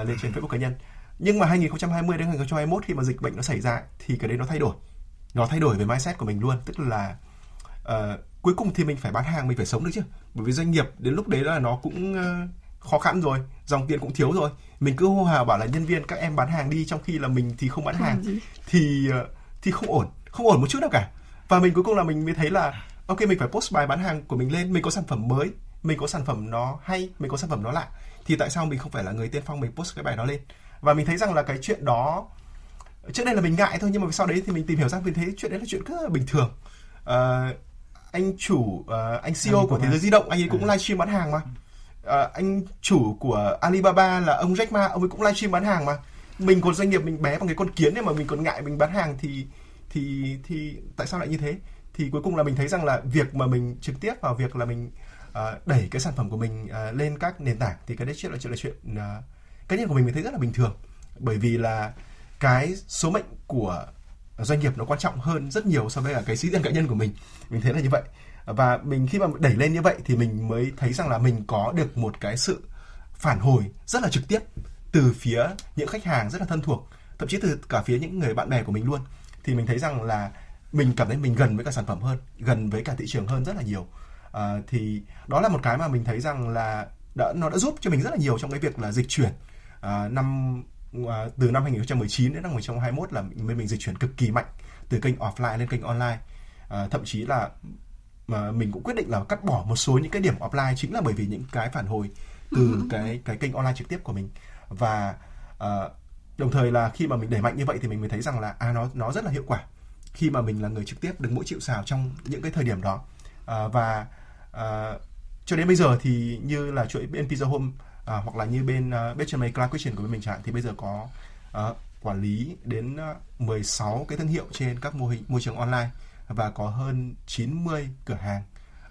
uh, lên trên Facebook cá nhân. Nhưng mà 2020 đến 2021 khi mà dịch bệnh nó xảy ra thì cái đấy nó thay đổi. Nó thay đổi về mindset của mình luôn. Tức là uh, cuối cùng thì mình phải bán hàng mình phải sống được chứ. Bởi vì doanh nghiệp đến lúc đấy là nó cũng uh, khó khăn rồi dòng tiền cũng thiếu rồi. Mình cứ hô hào bảo là nhân viên các em bán hàng đi trong khi là mình thì không bán hàng. thì thì không ổn. Không ổn một chút nào cả và mình cuối cùng là mình mới thấy là ok mình phải post bài bán hàng của mình lên mình có sản phẩm mới mình có sản phẩm nó hay mình có sản phẩm nó lạ. Thì tại sao mình không phải là người tiên phong mình post cái bài đó lên? Và mình thấy rằng là cái chuyện đó trước đây là mình ngại thôi nhưng mà sau đấy thì mình tìm hiểu ra mình thấy chuyện đấy là chuyện rất là bình thường. Uh, anh chủ uh, anh CEO của thế giới di động anh ấy cũng à. livestream bán hàng mà. Uh, anh chủ của Alibaba là ông Jack Ma ông ấy cũng livestream bán hàng mà. Mình còn doanh nghiệp mình bé bằng cái con kiến này mà mình còn ngại mình bán hàng thì thì thì tại sao lại như thế? Thì cuối cùng là mình thấy rằng là việc mà mình trực tiếp vào việc là mình uh, đẩy cái sản phẩm của mình uh, lên các nền tảng thì cái đấy chuyện là chuyện là chuyện uh, cá nhân của mình mình thấy rất là bình thường. Bởi vì là cái số mệnh của doanh nghiệp nó quan trọng hơn rất nhiều so với cả cái sĩ diện cá nhân của mình. Mình thấy là như vậy. Và mình khi mà đẩy lên như vậy thì mình mới thấy rằng là mình có được một cái sự phản hồi rất là trực tiếp từ phía những khách hàng rất là thân thuộc thậm chí từ cả phía những người bạn bè của mình luôn thì mình thấy rằng là mình cảm thấy mình gần với cả sản phẩm hơn gần với cả thị trường hơn rất là nhiều. À, thì đó là một cái mà mình thấy rằng là đã nó đã giúp cho mình rất là nhiều trong cái việc là dịch chuyển. À, năm à, từ năm 2019 đến năm 2021 là mình, mình dịch chuyển cực kỳ mạnh từ kênh offline lên kênh online. À, thậm chí là mà mình cũng quyết định là cắt bỏ một số những cái điểm offline chính là bởi vì những cái phản hồi từ ừ. cái cái kênh online trực tiếp của mình. Và uh, đồng thời là khi mà mình đẩy mạnh như vậy thì mình mới thấy rằng là à nó nó rất là hiệu quả khi mà mình là người trực tiếp đứng mũi chịu sào trong những cái thời điểm đó. À, và à, cho đến bây giờ thì như là chuỗi bên Pizza Home à, hoặc là như bên à, uh, Benjamin Cloud Kitchen của bên mình chẳng thì bây giờ có uh, quản lý đến à, uh, 16 cái thương hiệu trên các mô hình môi trường online và có hơn 90 cửa hàng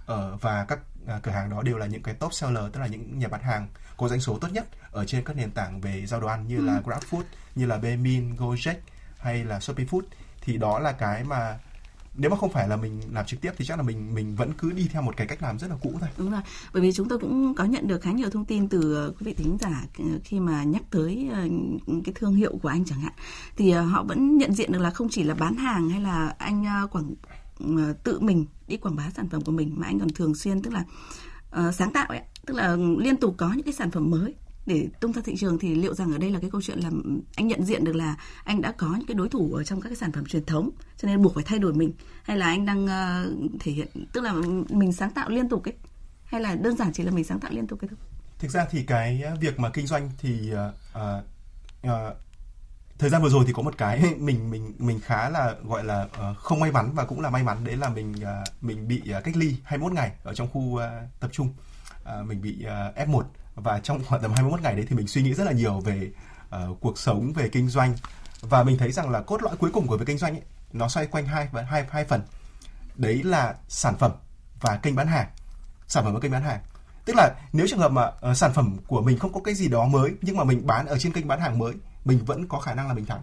ở và các uh, cửa hàng đó đều là những cái top seller tức là những nhà bán hàng có doanh số tốt nhất ở trên các nền tảng về giao đồ ăn như ừ. là GrabFood, như là Bemin, Gojek hay là Shopee Food thì đó là cái mà nếu mà không phải là mình làm trực tiếp thì chắc là mình mình vẫn cứ đi theo một cái cách làm rất là cũ thôi. Đúng rồi. Bởi vì chúng tôi cũng có nhận được khá nhiều thông tin từ ờ, quý vị thính giả ờ, khi mà nhắc tới ờ, cái thương hiệu của anh chẳng hạn thì họ vẫn nhận diện được là không chỉ là bán hàng hay là anh quảng tự mình đi quảng bá sản phẩm của mình mà anh còn thường xuyên tức là uh, sáng tạo ấy, tức là liên tục có những cái sản phẩm mới để tung ra thị trường thì liệu rằng ở đây là cái câu chuyện là anh nhận diện được là anh đã có những cái đối thủ ở trong các cái sản phẩm truyền thống cho nên buộc phải thay đổi mình? Hay là anh đang uh, thể hiện tức là mình sáng tạo liên tục ấy? Hay là đơn giản chỉ là mình sáng tạo liên tục cái thôi? Thực ra thì cái việc mà kinh doanh thì uh, uh, thời gian vừa rồi thì có một cái mình mình mình khá là gọi là uh, không may mắn và cũng là may mắn đấy là mình uh, mình bị uh, cách ly 21 ngày ở trong khu uh, tập trung. Uh, mình bị uh, F1 và trong khoảng tầm 21 ngày đấy thì mình suy nghĩ rất là nhiều về uh, cuộc sống về kinh doanh. Và mình thấy rằng là cốt lõi cuối cùng của việc kinh doanh ấy, nó xoay quanh hai và hai hai phần. Đấy là sản phẩm và kênh bán hàng. Sản phẩm và kênh bán hàng. Tức là nếu trường hợp mà uh, sản phẩm của mình không có cái gì đó mới nhưng mà mình bán ở trên kênh bán hàng mới mình vẫn có khả năng là mình thắng.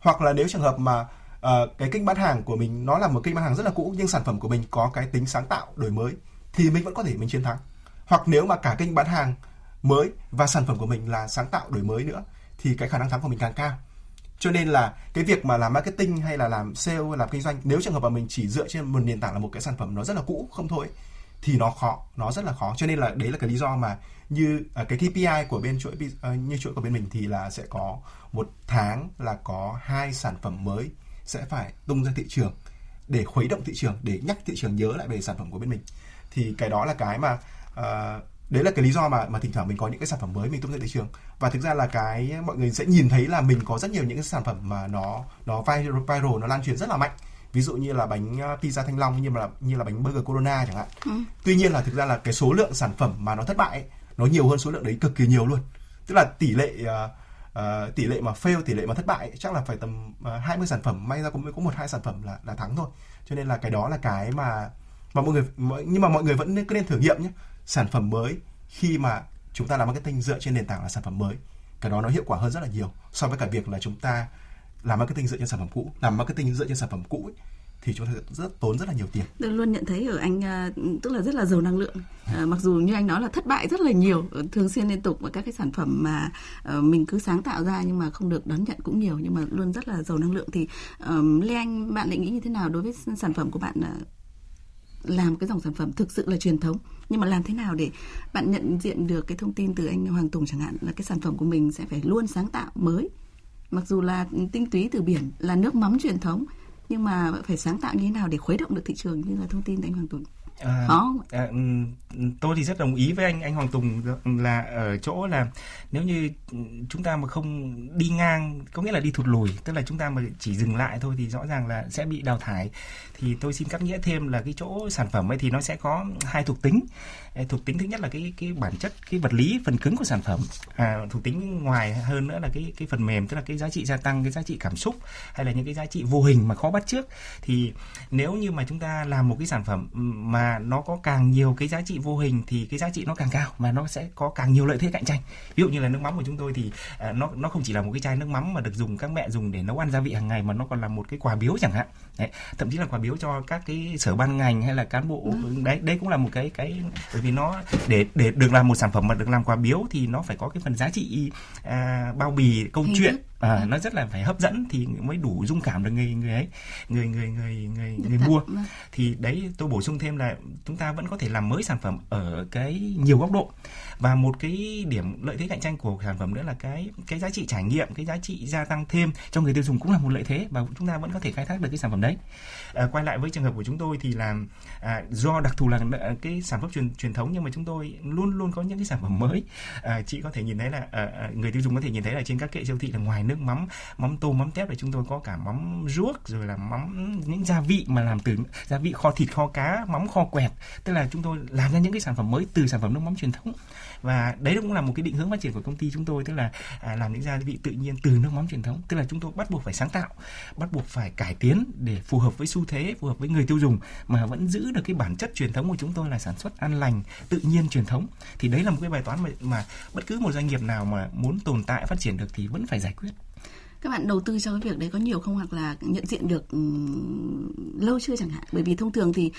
Hoặc là nếu trường hợp mà uh, cái kênh bán hàng của mình nó là một kênh bán hàng rất là cũ nhưng sản phẩm của mình có cái tính sáng tạo đổi mới thì mình vẫn có thể mình chiến thắng hoặc nếu mà cả kênh bán hàng mới và sản phẩm của mình là sáng tạo đổi mới nữa, thì cái khả năng thắng của mình càng cao. Cho nên là cái việc mà làm marketing hay là làm sale, làm kinh doanh, nếu trường hợp mà mình chỉ dựa trên một nền tảng là một cái sản phẩm nó rất là cũ, không thôi, thì nó khó, nó rất là khó. Cho nên là đấy là cái lý do mà như à, cái KPI của bên chuỗi à, như chuỗi của bên mình thì là sẽ có một tháng là có hai sản phẩm mới sẽ phải tung ra thị trường để khuấy động thị trường, để nhắc thị trường nhớ lại về sản phẩm của bên mình. Thì cái đó là cái mà uh, đấy là cái lý do mà mà thỉnh thoảng mình có những cái sản phẩm mới mình tung ra thị trường. Và thực ra là cái mọi người sẽ nhìn thấy là mình có rất nhiều những cái sản phẩm mà nó nó viral, viral nó lan truyền rất là mạnh. Ví dụ như là bánh ờ, pizza thanh long như là như là bánh burger corona chẳng hạn. Ừ. tuy nhiên là thực ra là cái số lượng sản phẩm mà nó thất bại ấy, nó nhiều hơn số lượng đấy cực kỳ nhiều luôn. Tức là tỷ lệ uh, uh, tỷ lệ mà fail tỷ lệ mà thất bại ấy, chắc là phải tầm uh, 20 sản phẩm may ra cũng mới có một hai sản phẩm là là thắng thôi. Cho nên là cái đó là cái mà mà mọi người nhưng mà mọi người vẫn cứ nên thử nghiệm nhé sản phẩm mới khi mà chúng ta làm marketing dựa trên nền tảng là sản phẩm mới cái đó nó hiệu quả hơn rất là nhiều so với cả việc là chúng ta làm marketing dựa trên sản phẩm cũ làm marketing dựa trên sản phẩm cũ ấy, thì chúng ta rất tốn rất là nhiều tiền. Tôi luôn nhận thấy ở anh à, tức là rất là giàu năng lượng. À, mặc dù như anh nói là thất bại rất là nhiều, ờ, thường xuyên liên tục và các cái sản phẩm mà uh, mình cứ sáng tạo ra nhưng mà không được đón nhận cũng nhiều nhưng mà luôn rất là giàu năng lượng thì um, Lê Anh bạn lại nghĩ như thế nào đối với sản phẩm của bạn uh, làm cái dòng sản phẩm thực sự là truyền thống. Nhưng mà làm thế nào để bạn nhận diện được cái thông tin từ anh Hoàng Tùng chẳng hạn là cái sản phẩm của mình sẽ phải luôn sáng tạo mới. Mặc dù là tinh túy từ biển, là nước mắm truyền thống, nhưng mà phải sáng tạo như thế nào để khuấy động được thị trường như là thông tin từ anh Hoàng Tùng? À, à, tôi thì rất đồng ý với anh anh Hoàng Tùng là ở chỗ là nếu như chúng ta mà không đi ngang có nghĩa là đi thụt lùi tức là chúng ta mà chỉ dừng lại thôi thì rõ ràng là sẽ bị đào thải. Thì tôi xin cắt nghĩa thêm là cái chỗ sản phẩm ấy thì nó sẽ có hai thuộc tính. Thuộc tính thứ nhất là cái cái bản chất cái vật lý phần cứng của sản phẩm. À, thuộc tính ngoài hơn nữa là cái cái phần mềm tức là cái giá trị gia tăng cái giá trị cảm xúc hay là những cái giá trị vô hình mà khó bắt trước thì nếu như mà chúng ta làm một cái sản phẩm mà nó có càng nhiều cái giá trị vô hình thì cái giá trị nó càng cao mà nó sẽ có càng nhiều lợi thế cạnh tranh. Ví dụ như là nước mắm của chúng tôi thì à, nó nó không chỉ là một cái chai nước mắm mà được dùng các mẹ dùng để nấu ăn gia vị hàng ngày mà nó còn là một cái quà biếu chẳng hạn. Đấy, thậm chí là quà biếu cho các cái sở ban ngành hay là cán bộ ừ. đấy đấy cũng là một cái cái bởi vì nó để để được làm một sản phẩm mà được làm quà biếu thì nó phải có cái phần giá trị à, bao bì câu Hình chuyện à, nó rất là phải hấp dẫn thì mới đủ dung cảm được người người ấy người người người người người mua. vâng. thì đấy tôi bổ sung thêm là chúng ta vẫn có thể làm mới sản phẩm ở cái nhiều góc độ và một cái điểm lợi thế cạnh tranh của sản phẩm nữa là cái cái giá trị trải nghiệm cái giá trị gia tăng thêm cho người tiêu dùng cũng là một lợi thế và chúng ta vẫn có thể khai thác được cái sản phẩm đấy. À, quay lại với trường hợp của chúng tôi thì là à, do đặc thù là à, cái sản phẩm truyền truyền thống nhưng mà chúng tôi luôn luôn có những cái sản phẩm mới. À, chị có thể nhìn thấy là à, à người tiêu dùng có thể nhìn thấy là trên các kệ siêu thị là ngoài nước mắm mắm tôm mắm tép thì chúng tôi có cả mắm ruốc rồi là mắm những gia vị mà làm từ gia vị kho thịt kho cá mắm kho quẹt. Tức là chúng tôi làm ra những cái sản phẩm mới từ sản phẩm nước mắm truyền thống và đấy cũng là một cái định hướng phát triển của công ty chúng tôi tức là à, làm những gia vị tự nhiên từ nước mắm truyền thống. Tức là chúng tôi bắt buộc phải sáng tạo bắt buộc phải cải tiến để phù hợp với xu thế phù hợp với người tiêu dùng mà vẫn giữ được cái bản chất truyền thống của chúng tôi là sản xuất an lành tự nhiên truyền thống. Thì đấy là một cái bài toán mà, mà bất cứ một doanh nghiệp nào mà muốn tồn tại phát triển được thì vẫn phải giải quyết các bạn đầu tư cho cái việc đấy có nhiều không hoặc là nhận diện được um, lâu chưa chẳng hạn bởi vì thông thường thì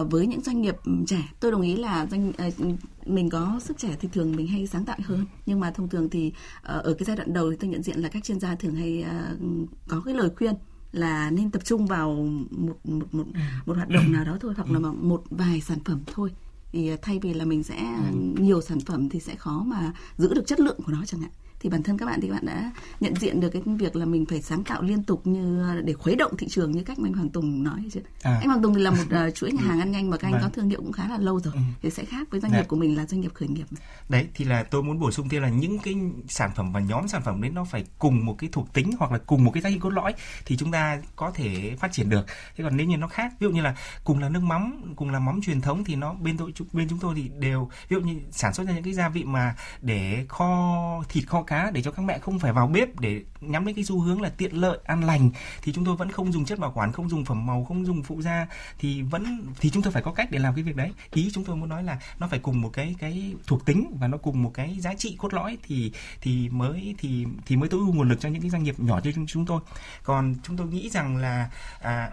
uh, với những doanh nghiệp trẻ tôi đồng ý là doanh uh, mình có sức trẻ thì thường mình hay sáng tạo hơn nhưng mà thông thường thì uh, ở cái giai đoạn đầu thì tôi nhận diện là các chuyên gia thường hay uh, có cái lời khuyên là nên tập trung vào một một một ừ. một hoạt động nào đó thôi hoặc là ừ. một vài sản phẩm thôi thì thay vì là mình sẽ ừ. nhiều sản phẩm thì sẽ khó mà giữ được chất lượng của nó chẳng hạn thì bản thân các bạn thì các bạn đã nhận diện được cái việc là mình phải sáng tạo liên tục như để khuấy động thị trường như cách mà anh Hoàng Tùng nói chứ à. anh Hoàng Tùng thì là một uh, chuỗi nhà hàng ăn nhanh mà các anh vâng. có thương hiệu cũng khá là lâu rồi ừ. thì sẽ khác với doanh nghiệp của mình là doanh nghiệp khởi nghiệp đấy thì là tôi muốn bổ sung thêm là những cái sản phẩm và nhóm sản phẩm đấy nó phải cùng một cái thuộc tính hoặc là cùng một cái giá trị cốt lõi thì chúng ta có thể phát triển được thế còn nếu như nó khác ví dụ như là cùng là nước mắm cùng là mắm truyền thống thì nó bên tôi bên chúng tôi thì đều ví dụ như sản xuất ra những cái gia vị mà để kho thịt kho cá để cho các mẹ không phải vào bếp để nhắm đến cái xu hướng là tiện lợi an lành thì chúng tôi vẫn không dùng chất bảo quản không dùng phẩm màu không dùng phụ gia thì vẫn thì chúng tôi phải có cách để làm cái việc đấy. Ý chúng tôi muốn nói là nó phải cùng một cái cái thuộc tính và nó cùng một cái giá trị cốt lõi thì thì mới thì thì mới tối ưu nguồn lực cho những cái doanh nghiệp nhỏ như chúng tôi. Còn chúng tôi nghĩ rằng là à,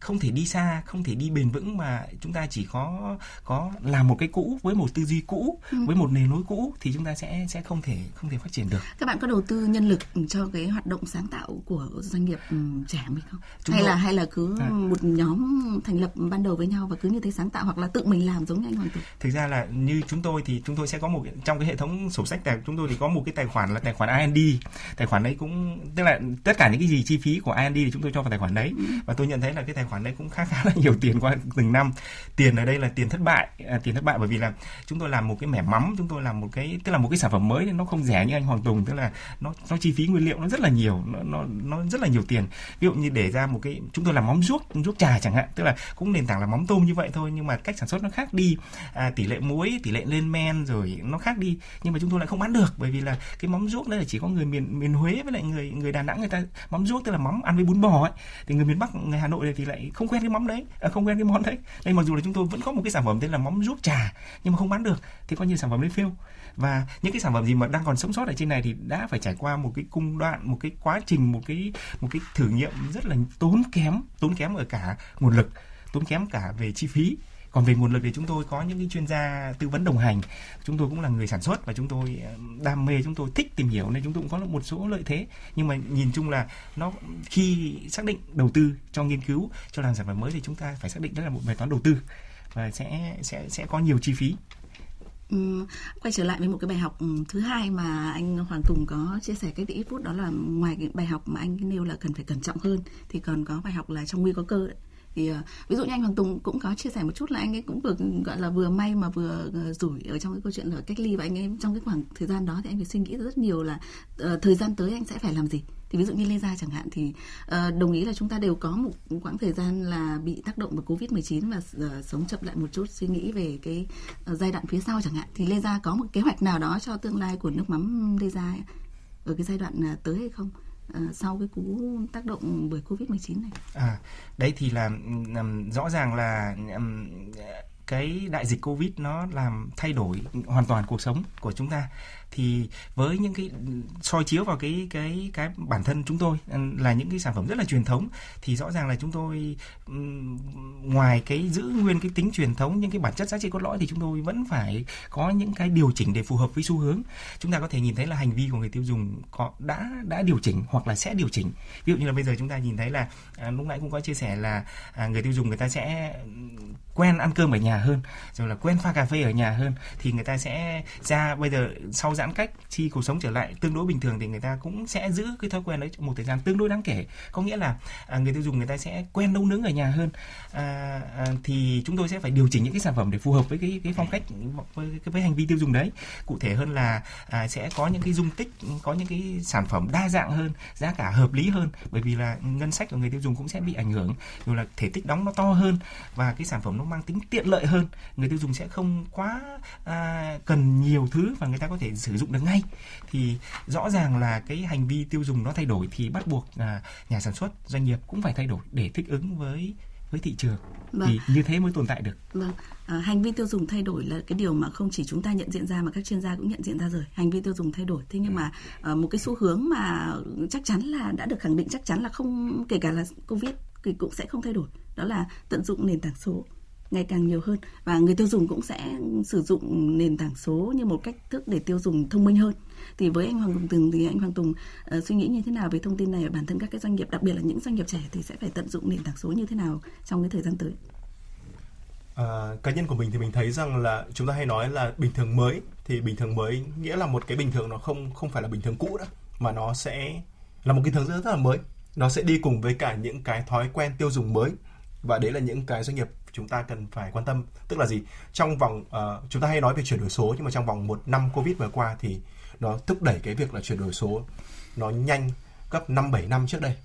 không thể đi xa không thể đi bền vững mà chúng ta chỉ có có làm một cái cũ với một tư duy cũ ừ. với một nền lối cũ thì chúng ta sẽ sẽ không thể không thể phát triển được các bạn có đầu tư nhân lực cho cái hoạt động sáng tạo của doanh nghiệp ừ, trẻ mình không? Chúng hay tôi... là hay là cứ à. một nhóm thành lập ban đầu với nhau và cứ như thế sáng tạo hoặc là tự mình làm giống như anh Hoàng Tùng thực ra là như chúng tôi thì chúng tôi sẽ có một trong cái hệ thống sổ sách tài chúng tôi thì có một cái tài khoản là tài khoản IND tài khoản đấy cũng tức là tất cả những cái gì chi phí của IND thì chúng tôi cho vào tài khoản đấy. Ừ. và tôi nhận thấy là cái tài khoản đấy cũng khá khá là nhiều tiền qua từng năm. Tiền ở đây là tiền thất bại à, tiền thất bại bởi vì là chúng tôi làm một cái mẻ mắm chúng tôi làm một cái tức là một cái sản phẩm mới nó không rẻ như anh Hoàng Tùng tức là nó nó chi phí nguyên liệu nó rất là nhiều nó nó nó rất là nhiều tiền. Ví dụ như để ra một cái chúng tôi làm móng ruốc ruốc trà chẳng hạn tức là cũng nền tảng là móng tôm như vậy thôi nhưng mà cách sản xuất nó khác đi. À, tỷ lệ muối tỷ lệ lên men rồi nó khác đi. Nhưng mà chúng tôi lại không bán được bởi vì là cái móng ruốc đấy là chỉ có người miền miền Huế với lại người người Đà Nẵng người ta móng ruốc tức là móng ăn với bún bò ấy. Thì người miền Bắc người Hà Nội thì lại không quen cái móng đấy à, không quen cái món đấy. Đây mặc dù là chúng tôi vẫn có một cái sản phẩm tên là móng ruốc trà nhưng mà không bán được. Thì coi như sản phẩm đấy fail và những cái sản phẩm gì mà đang còn sống sót ở trên này thì đã phải trải qua một cái cung đoạn, một cái quá trình, một cái một cái thử nghiệm rất là tốn kém tốn kém ở cả nguồn lực, tốn kém cả về chi phí. Còn về nguồn lực thì chúng tôi có những cái chuyên gia tư vấn đồng hành. Chúng tôi cũng là người sản xuất và chúng tôi ờ, đam mê, chúng tôi thích tìm hiểu nên chúng tôi cũng có một số lợi thế. Nhưng mà nhìn chung là nó, khi xác định đầu tư cho nghiên cứu, cho làm sản phẩm mới thì chúng ta phải xác định đó là một bài toán đầu tư và sẽ sẽ sẽ có nhiều chi phí. Quay trở lại với một cái bài học thứ hai mà anh Hoàng Tùng có chia sẻ cách ít phút đó là ngoài cái bài học mà anh nêu là cần phải cẩn trọng hơn thì còn có bài học là trong nguy có cơ đấy. Thì ờ, ví dụ như anh Hoàng Tùng cũng có chia sẻ một chút là anh ấy cũng vừa gọi là vừa may mà vừa ờ, rủi ở trong cái câu chuyện là cách ly và anh ấy trong cái khoảng thời gian đó thì anh phải suy nghĩ rất nhiều là uh, thời gian tới anh sẽ phải làm gì thì ví dụ như Lê Gia chẳng hạn thì uh, đồng ý là chúng ta đều có một quãng thời gian là bị tác động bởi Covid-19 và uh, sống chậm lại một chút suy nghĩ về cái uh, giai đoạn phía sau chẳng hạn thì Lê Gia có một kế hoạch nào đó cho tương lai của nước mắm Lê Gia ở cái giai đoạn uh, tới hay không? sau cái cú tác động bởi Covid-19 này. À, đấy thì là um, rõ ràng là um, cái đại dịch Covid nó làm thay đổi hoàn toàn cuộc sống của chúng ta. Thì với những cái soi chiếu vào cái cái cái bản thân chúng tôi ừ, là những cái sản phẩm rất là truyền thống thì rõ ràng là chúng tôi ừ, ngoài cái giữ nguyên cái tính truyền thống những cái bản chất giá trị cốt lõi thì chúng tôi vẫn phải có những cái điều chỉnh để phù hợp với xu hướng. Chúng ta có thể nhìn thấy là hành vi của người tiêu dùng có đã đã điều chỉnh hoặc là sẽ điều chỉnh. Ví dụ như là bây giờ chúng ta nhìn thấy là à, lúc nãy cũng có chia sẻ là à, người tiêu dùng người ta sẽ ừ, quen ăn cơm ở nhà hơn rồi là quen pha cà phê ở nhà hơn thì người ta sẽ ra bây giờ sau giãn cách khi cuộc sống trở lại tương đối bình thường thì người ta cũng sẽ giữ cái thói quen đấy một thời gian tương đối đáng kể. Có nghĩa là à, người tiêu dùng người ta sẽ quen nấu nướng ở nhà hơn. À, à, thì chúng tôi sẽ phải điều chỉnh những cái sản phẩm để phù hợp với cái cái phong cách với, với hành vi tiêu dùng đấy. Cụ thể hơn là à, sẽ có những cái dung tích có những cái sản phẩm đa dạng hơn giá cả hợp lý hơn bởi vì là ngân sách của người tiêu dùng cũng sẽ bị ảnh hưởng rồi là thể tích đóng nó to hơn và cái sản phẩm nó mang tính tiện lợi hơn người tiêu dùng sẽ không quá à, cần nhiều thứ và người ta có thể sử dụng được ngay thì rõ ràng là cái hành vi tiêu dùng nó thay đổi thì bắt buộc à, nhà sản xuất doanh nghiệp cũng phải thay đổi để thích ứng với với thị trường vâng. thì như thế mới tồn tại được. Vâng. À, hành vi tiêu dùng thay đổi là cái điều mà không chỉ chúng ta nhận diện ra mà các chuyên gia cũng nhận diện ra rồi. Hành vi tiêu dùng thay đổi. Thế nhưng mà à, một cái xu hướng mà chắc chắn là đã được khẳng định chắc chắn là không kể cả là Covid thì cũng sẽ không thay đổi. Đó là tận dụng nền tảng số ngày càng nhiều hơn. Và người tiêu dùng cũng sẽ sử dụng nền tảng số như một cách thức để tiêu dùng thông minh hơn. Thì với anh Hoàng Tùng thì anh Hoàng Tùng uh, suy nghĩ như thế nào về thông tin này ở bản thân các cái doanh nghiệp đặc biệt là những doanh nghiệp trẻ thì sẽ phải tận dụng nền tảng số như thế nào trong cái thời gian tới? À, cá nhân của mình thì mình thấy rằng là chúng ta hay nói là bình thường mới. Thì bình thường mới nghĩa là một cái bình thường nó không không phải là bình thường cũ đó mà nó sẽ là một cái thường rất, rất là mới. Nó sẽ đi cùng với cả những cái thói quen tiêu dùng mới. Và đấy là những cái doanh nghiệp chúng ta cần phải quan tâm. Tức là gì? Trong vòng uh, chúng ta hay nói về chuyển đổi số nhưng mà trong vòng một năm covid vừa qua thì nó thúc đẩy cái việc là chuyển đổi số nó nhanh gấp năm bảy năm trước đây.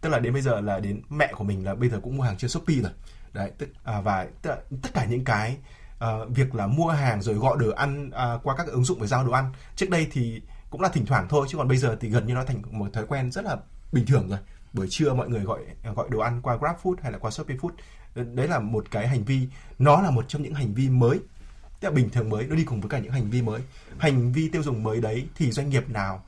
Tức là đến bây giờ là đến mẹ của mình là bây giờ cũng mua hàng trên shopee rồi. Đấy tức à, và tức là, tất cả những cái uh, việc là mua hàng rồi gọi đồ ăn uh, qua các ứng dụng để giao đồ ăn trước đây thì cũng là thỉnh thoảng thôi chứ còn bây giờ thì gần như nó thành một thói quen rất là bình thường rồi. Buổi trưa mọi người gọi gọi đồ ăn qua GrabFood hay là qua shopee food đấy là một cái hành vi nó là một trong những hành vi mới. Tức là bình thường mới nó đi cùng với cả những hành vi mới. Hành vi tiêu dùng mới đấy thì doanh nghiệp nào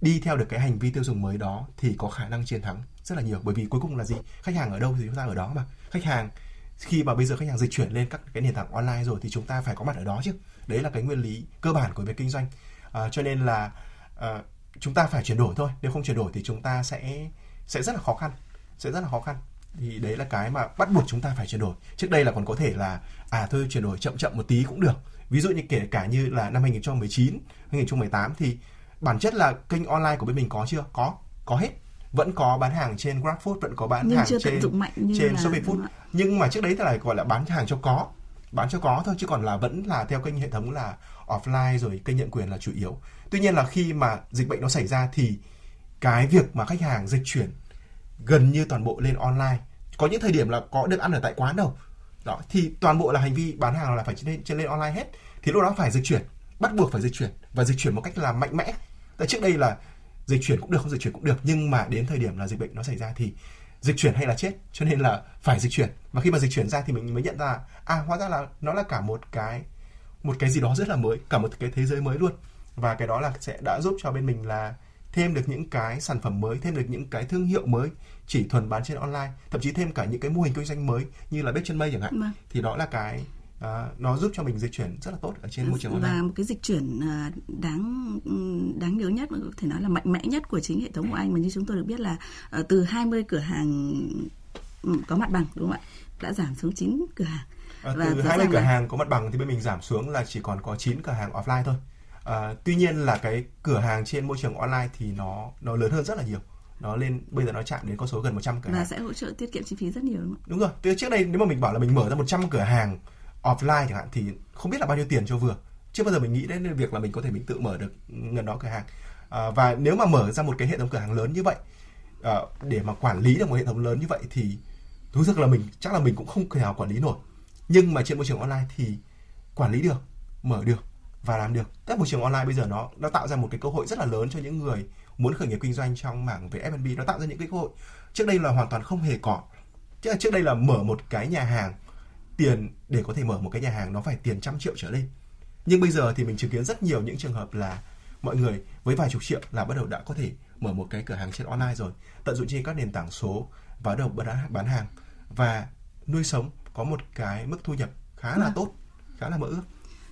đi theo được cái hành vi tiêu dùng mới đó thì có khả năng chiến thắng rất là nhiều. Bởi vì cuối cùng là gì? Khách hàng ở đâu thì chúng ta ở đó mà. Khách hàng khi mà bây giờ khách hàng dịch chuyển lên các cái nền tảng online rồi thì chúng ta phải có mặt ở đó chứ. Đấy là cái nguyên lý cơ bản của việc kinh doanh. À, cho nên là à, chúng ta phải chuyển đổi thôi. Nếu không chuyển đổi thì chúng ta sẽ sẽ rất là khó khăn. Sẽ rất là khó khăn thì đấy là cái mà bắt buộc chúng ta phải chuyển đổi. Trước đây là còn có thể là à thôi chuyển đổi chậm chậm một tí cũng được. Ví dụ như kể cả như là năm 2019 2018 thì bản chất là kênh online của bên mình có chưa? Có có hết. Vẫn có bán hàng trên GrabFood vẫn có bán nhưng hàng chưa trên dụng mạnh như trên là Shopee Food. nhưng mà trước đấy là gọi là bán hàng cho có bán cho có thôi chứ còn là vẫn là theo kênh hệ thống là offline rồi kênh nhận quyền là chủ yếu. Tuy nhiên là khi mà dịch bệnh nó xảy ra thì cái việc mà khách hàng dịch chuyển gần như toàn bộ lên online. Có những thời điểm là có được ăn ở tại quán đâu. Đó, thì toàn bộ là hành vi bán hàng là phải trên trên, lên online hết. Thì lúc đó phải dịch chuyển, bắt buộc phải dịch chuyển và dịch chuyển một cách là mạnh mẽ. Tại trước đây là dịch chuyển cũng được, không dịch chuyển cũng được. Nhưng mà đến thời điểm là dịch bệnh nó xảy ra thì dịch chuyển hay là chết, cho nên là phải dịch chuyển. Và khi mà dịch chuyển ra thì mình mới nhận ra à hóa ra là nó là cả một cái một cái gì đó rất là mới, cả một cái thế giới mới luôn. Và cái đó là sẽ đã giúp cho bên mình là thêm được những cái sản phẩm mới thêm được những cái thương hiệu mới chỉ thuần bán trên online thậm chí thêm cả những cái mô hình kinh doanh mới như là bếp chân mây chẳng hạn Vâng. thì đó là cái à, nó giúp cho mình dịch chuyển rất là tốt ở trên môi trường online và một cái dịch chuyển à, đáng đáng nhớ nhất mà có thể nói là mạnh mẽ nhất của chính hệ thống của anh mà như chúng tôi được biết là ờ, từ 20 cửa hàng ừ, có mặt bằng đúng không ạ đã giảm xuống 9 cửa hàng À, Và từ rõ 20 ràng cửa hàng có mặt bằng thì bên mình giảm xuống là chỉ còn có 9 cửa hàng offline thôi. À, tuy nhiên là cái cửa hàng trên môi trường online thì nó nó lớn hơn rất là nhiều. Nó lên bây giờ nó chạm đến con số gần 100 cửa và hàng. sẽ hỗ trợ tiết kiệm chi phí rất nhiều đúng không Đúng rồi. Từ trước đây nếu mà mình bảo là mình mở ra 100 cửa hàng offline chẳng hạn thì không biết là bao nhiêu tiền cho vừa. Chưa bao giờ mình nghĩ đến việc là mình có thể mình tự mở được gần đó cửa hàng. À, và nếu mà mở ra một cái hệ thống cửa hàng lớn như vậy à, để mà quản lý được một hệ thống lớn như vậy thì thú thực là mình chắc là mình cũng không thể nào quản lý nổi nhưng mà trên môi trường online thì quản lý được mở được và làm được. Các môi trường online bây giờ nó nó tạo ra một cái cơ hội rất là lớn cho những người muốn khởi nghiệp kinh doanh trong mảng về F&B nó tạo ra những cái cơ hội. Trước đây là hoàn toàn không hề có. Chứ trước đây là mở một cái nhà hàng tiền để có thể mở một cái nhà hàng nó phải tiền trăm triệu trở lên. Nhưng bây giờ thì mình chứng kiến rất nhiều những trường hợp là mọi người với vài chục triệu là bắt đầu đã có thể mở một cái cửa hàng trên online rồi. Tận dụng trên các nền tảng số và đầu bán bán hàng. Và nuôi sống có một cái mức thu nhập khá là Vâng. tốt khá là mơ ước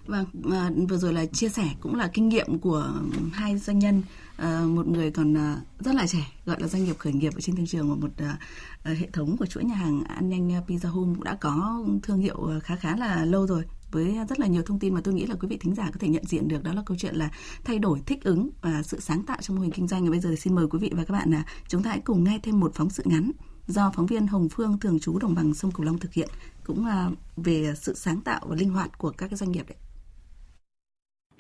Vâng, à, vừa rồi là chia sẻ cũng là kinh nghiệm của hai doanh nhân, à, một người còn à, rất là trẻ, gọi là doanh nghiệp khởi nghiệp ở trên thương trường và một à, à, hệ thống của chuỗi nhà hàng ăn nhanh Pizza Home cũng đã có thương hiệu à, khá khá là lâu rồi. Với rất là nhiều thông tin mà tôi nghĩ là quý vị thính giả có thể nhận diện được đó là câu chuyện là thay đổi thích ứng và sự sáng tạo trong mô hình kinh doanh. Và bây giờ thì xin mời quý vị và các bạn là chúng ta hãy cùng nghe thêm một phóng sự ngắn do phóng viên Hồng Phương thường trú đồng bằng sông Cửu Long thực hiện cũng à, về sự sáng tạo và linh hoạt của các cái doanh nghiệp đấy.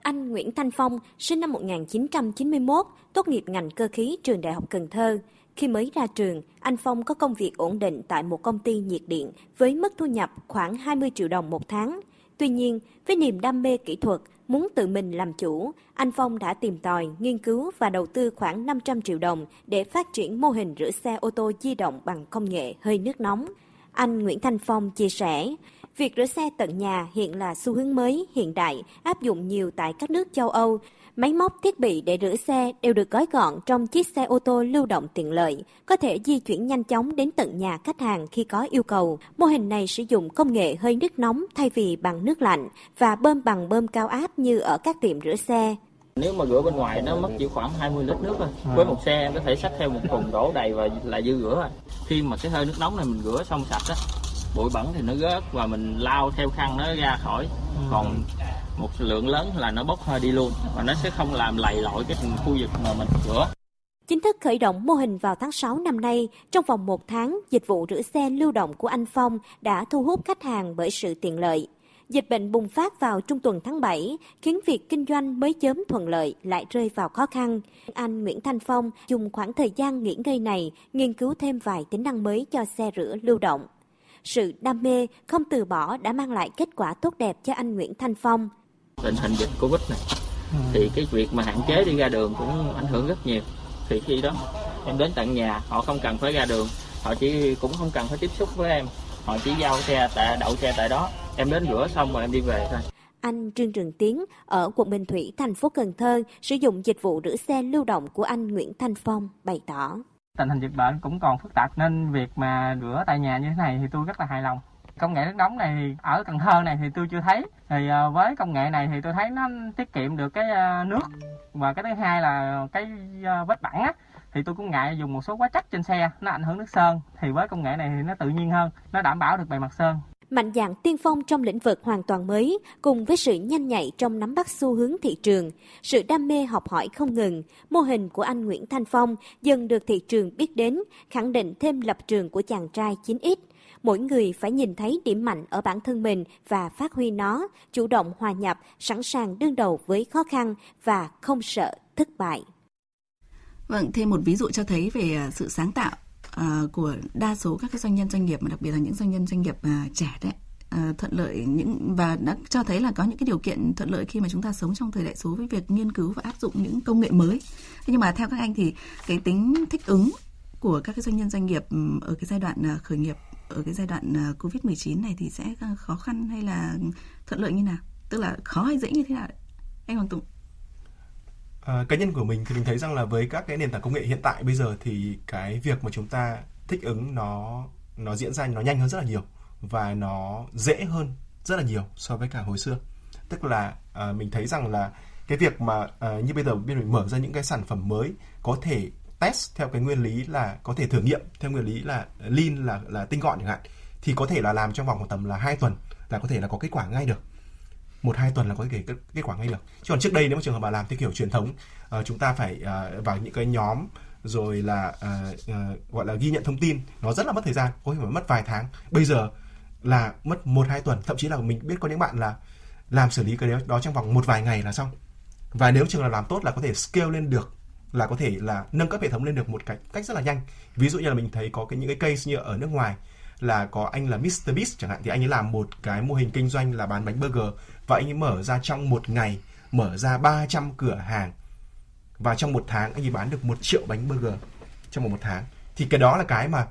Anh Nguyễn Thanh Phong, sinh năm 1991, tốt nghiệp ngành cơ khí trường Đại học Cần Thơ. Khi mới ra trường, anh Phong có công việc ổn định tại một công ty nhiệt điện với mức thu nhập khoảng 20 triệu đồng một tháng. Tuy nhiên, với niềm đam mê kỹ thuật, muốn tự mình làm chủ, anh Phong đã tìm tòi, nghiên cứu và đầu tư khoảng 500 triệu đồng để phát triển mô hình rửa xe ô tô di động bằng công nghệ hơi nước nóng. Anh Nguyễn Thanh Phong chia sẻ, việc rửa xe tận nhà hiện là xu hướng mới, hiện đại, áp dụng nhiều tại các nước châu Âu. Máy móc thiết bị để rửa xe đều được gói gọn trong chiếc xe ô tô lưu động tiện lợi, có thể di chuyển nhanh chóng đến tận nhà khách hàng khi có yêu cầu. Mô hình này sử dụng công nghệ hơi nước nóng thay vì bằng nước lạnh và bơm bằng bơm cao áp như ở các tiệm rửa xe. Nếu mà rửa bên ngoài nó mất chỉ khoảng 20 lít nước thôi. Với một xe em có thể xách theo một thùng đổ đầy và là dư rửa rồi. Khi mà cái hơi nước nóng này mình rửa xong sạch á, bụi bẩn thì nó rớt và mình lau theo khăn nó ra khỏi. Còn một lượng lớn là nó bốc hơi đi luôn và nó sẽ không làm lầy lội cái khu vực mà mình rửa. Chính thức khởi động mô hình vào tháng 6 năm nay, trong vòng một tháng, dịch vụ rửa xe lưu động của anh Phong đã thu hút khách hàng bởi sự tiện lợi. Dịch bệnh bùng phát vào trung tuần tháng 7, khiến việc kinh doanh mới chớm thuận lợi lại rơi vào khó khăn. Anh Nguyễn Thanh Phong dùng khoảng thời gian nghỉ ngơi này nghiên cứu thêm vài tính năng mới cho xe rửa lưu động. Sự đam mê, không từ bỏ đã mang lại kết quả tốt đẹp cho anh Nguyễn Thanh Phong. Tình hình dịch Covid này thì cái việc mà hạn chế đi ra đường cũng ảnh hưởng rất nhiều. Thì khi đó em đến tận nhà họ không cần phải ra đường. Họ chỉ cũng không cần phải tiếp xúc với em. Họ chỉ giao xe tại đậu xe tại đó. Em đến rửa xong rồi em đi về thôi. Anh Trương Trường Tiến ở quận Bình Thủy, thành phố Cần Thơ sử dụng dịch vụ rửa xe lưu động của anh Nguyễn Thanh Phong bày tỏ. Tình hình dịch bệnh cũng còn phức tạp nên việc mà rửa tại nhà như thế này thì tôi rất là hài lòng. Công nghệ nước nóng này ở Cần Thơ này thì tôi chưa thấy. Thì ờ, với công nghệ này thì tôi thấy nó tiết kiệm được cái ờ, nước và cái thứ hai là cái ờ, vết bẩn á, thì tôi cũng ngại dùng một số hóa chất trên xe, nó ảnh hưởng nước sơn thì với công nghệ này thì nó tự nhiên hơn, nó đảm bảo được bề mặt sơn mạnh dạng tiên phong trong lĩnh vực hoàn toàn mới, cùng với sự nhanh nhạy trong nắm bắt xu hướng thị trường, sự đam mê học hỏi không ngừng, mô hình của anh Nguyễn Thanh Phong dần được thị trường biết đến, khẳng định thêm lập trường của chàng trai 9X. Mỗi người phải nhìn thấy điểm mạnh ở bản thân mình và phát huy nó, chủ động hòa nhập, sẵn sàng đương đầu với khó khăn và không sợ thất bại. Vâng, thêm một ví dụ cho thấy về à, sự sáng tạo Ờ, của đa số các cái doanh nhân doanh nghiệp mà đặc biệt là những doanh nhân doanh nghiệp à, trẻ đấy ờ, thuận lợi những, và đã cho thấy là có những cái điều kiện thuận lợi khi mà chúng ta sống trong thời đại số với việc nghiên cứu và áp dụng những công nghệ mới. Thế nhưng mà theo các anh thì cái tính thích ứng của các cái doanh nhân doanh nghiệp ừ, ở cái giai đoạn à, khởi nghiệp, ở cái giai đoạn à, Covid-19 này thì sẽ khó khăn hay là thuận lợi như nào? Tức là khó hay dễ như thế nào? Anh Hoàng Tùng. À, cá nhân của mình thì mình thấy rằng là với các cái nền tảng công nghệ hiện tại bây giờ thì cái việc mà chúng ta thích ứng nó nó diễn ra nó nhanh hơn rất là nhiều và nó dễ hơn rất là nhiều so với cả hồi xưa. Tức là à, mình thấy rằng là cái việc mà à, như bây giờ bên mình mở ra những cái sản phẩm mới có thể test theo cái nguyên lý là có thể thử nghiệm theo nguyên lý là lean là là tinh gọn chẳng hạn thì có thể là làm trong vòng một tầm là hai tuần là có thể là có kết quả ngay được một hai tuần là có thể kết, kết quả ngay được. Chứ còn trước đây nếu mà trường hợp bà làm theo kiểu truyền thống uh, chúng ta phải uh, vào những cái nhóm rồi là uh, uh, gọi là ghi nhận thông tin nó rất là mất thời gian có thể phải mất vài tháng. Bây giờ là mất một hai tuần thậm chí là mình biết có những bạn là làm xử lý cái đó trong vòng một vài ngày là xong. Và nếu trường là làm tốt là có thể scale lên được là có thể là nâng cấp hệ thống lên được một cách cách rất là nhanh. Ví dụ như là mình thấy có cái những cái case như ở nước ngoài là có anh là Mr Beast chẳng hạn thì anh ấy làm một cái mô hình kinh doanh là bán bánh burger. Và anh ấy mở ra trong một ngày mở ra 300 cửa hàng. Và trong một tháng anh ấy bán được một triệu bánh burger trong một, một tháng. Thì cái đó là cái mà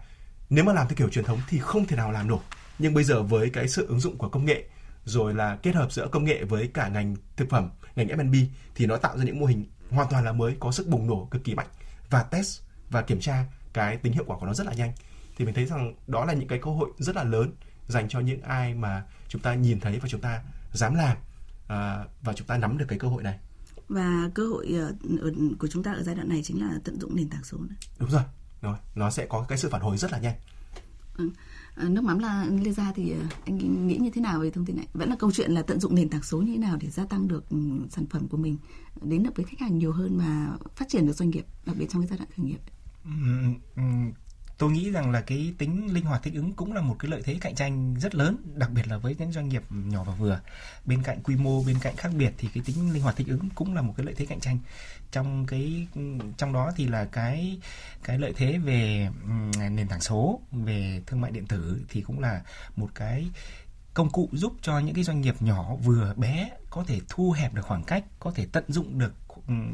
nếu mà làm theo kiểu truyền thống thì không thể nào làm nổi. Nhưng bây giờ với cái sự ứng dụng của công nghệ rồi là kết hợp giữa công nghệ với cả ngành thực phẩm ngành F&B thì nó tạo ra những mô hình hoàn toàn là mới có sức bùng nổ cực kỳ mạnh. Và test và kiểm tra cái tính hiệu quả của nó rất là nhanh thì mình thấy rằng đó là những cái cơ hội rất là lớn dành cho những ai mà chúng ta nhìn thấy và chúng ta dám làm à, và chúng ta nắm được cái cơ hội này và cơ hội ở, ở, của chúng ta ở giai đoạn này chính là tận dụng nền tảng số này. đúng rồi rồi nó sẽ có cái sự phản hồi rất là nhanh ừ. Nước mắm là lê gia thì à, anh nghĩ như thế nào về thông tin này vẫn là câu chuyện là tận dụng nền tảng số như thế nào để gia tăng được ừ, sản phẩm của mình đến được với khách hàng nhiều hơn mà phát triển được doanh nghiệp đặc biệt trong cái giai đoạn khởi nghiệp tôi nghĩ rằng là cái tính linh hoạt thích ứng cũng là một cái lợi thế cạnh tranh rất lớn, đặc biệt là với những doanh nghiệp nhỏ và vừa. Bên cạnh quy mô, bên cạnh khác biệt thì cái tính linh hoạt thích ứng cũng là một cái lợi thế cạnh tranh. Trong cái, trong đó thì là cái cái lợi thế về nền tảng số, về thương mại điện tử thì cũng là một cái công cụ giúp cho những cái doanh nghiệp nhỏ, vừa, bé có thể thu hẹp được khoảng cách, có thể tận dụng được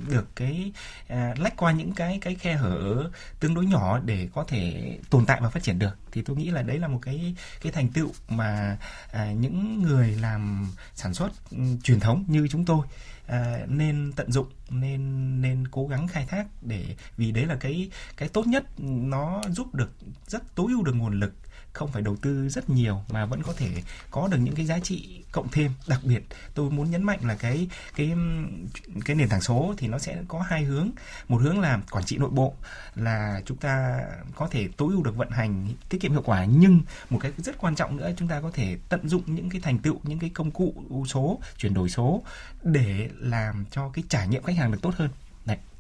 được cái à, lách qua những cái cái khe hở tương đối nhỏ để có thể tồn tại và phát triển được. Thì tôi nghĩ là đấy là một cái cái thành tựu mà à, những người làm sản xuất um, truyền thống như chúng tôi à, nên tận dụng nên nên cố gắng khai thác để vì đấy là cái cái tốt nhất nó giúp được rất tối ưu được nguồn lực không phải đầu tư rất nhiều mà vẫn có thể có được những cái giá trị cộng thêm. Đặc biệt, tôi muốn nhấn mạnh là cái cái cái nền tảng số thì nó sẽ có hai hướng. Một hướng là quản trị nội bộ, là chúng ta có thể tối ưu được vận hành, tiết kiệm hiệu quả. Nhưng một cái rất quan trọng nữa, chúng ta có thể tận dụng những cái thành tựu, những cái công cụ số, chuyển đổi số để làm cho cái trải nghiệm khách hàng được tốt hơn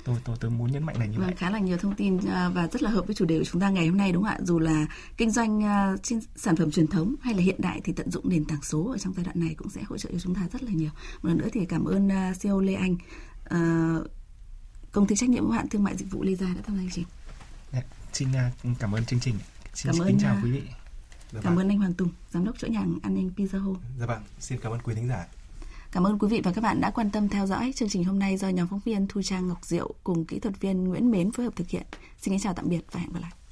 tôi tôi tôi muốn nhấn mạnh là như vâng, vậy. khá là nhiều thông tin à, và rất là hợp với chủ đề của chúng ta ngày hôm nay đúng không ạ? Dù là kinh doanh à, trên sản phẩm truyền thống hay là hiện đại thì tận dụng nền tảng số ở trong giai đoạn này cũng sẽ hỗ trợ cho chúng ta rất là nhiều. Một lần nữa thì cảm ơn à, CEO Lê Anh, công ty trách nhiệm hữu hạn thương mại dịch vụ Lê Gia đã tham gia chương trình. Dạ, xin cảm ơn chương trình. Xin cảm ơn, kính chào quý vị. Dạ cảm vâng. ơn anh Hoàng Tùng, giám đốc chuỗi nhà ăn nhanh Pizza Home. Dạ vâng, xin cảm ơn quý thính giả. Cảm ơn quý vị và các bạn đã quan tâm theo dõi chương trình hôm nay do nhóm phóng viên Thu Trang Ngọc Diệu cùng kỹ thuật viên Nguyễn Mến phối hợp thực hiện. Xin kính chào tạm biệt và hẹn gặp lại.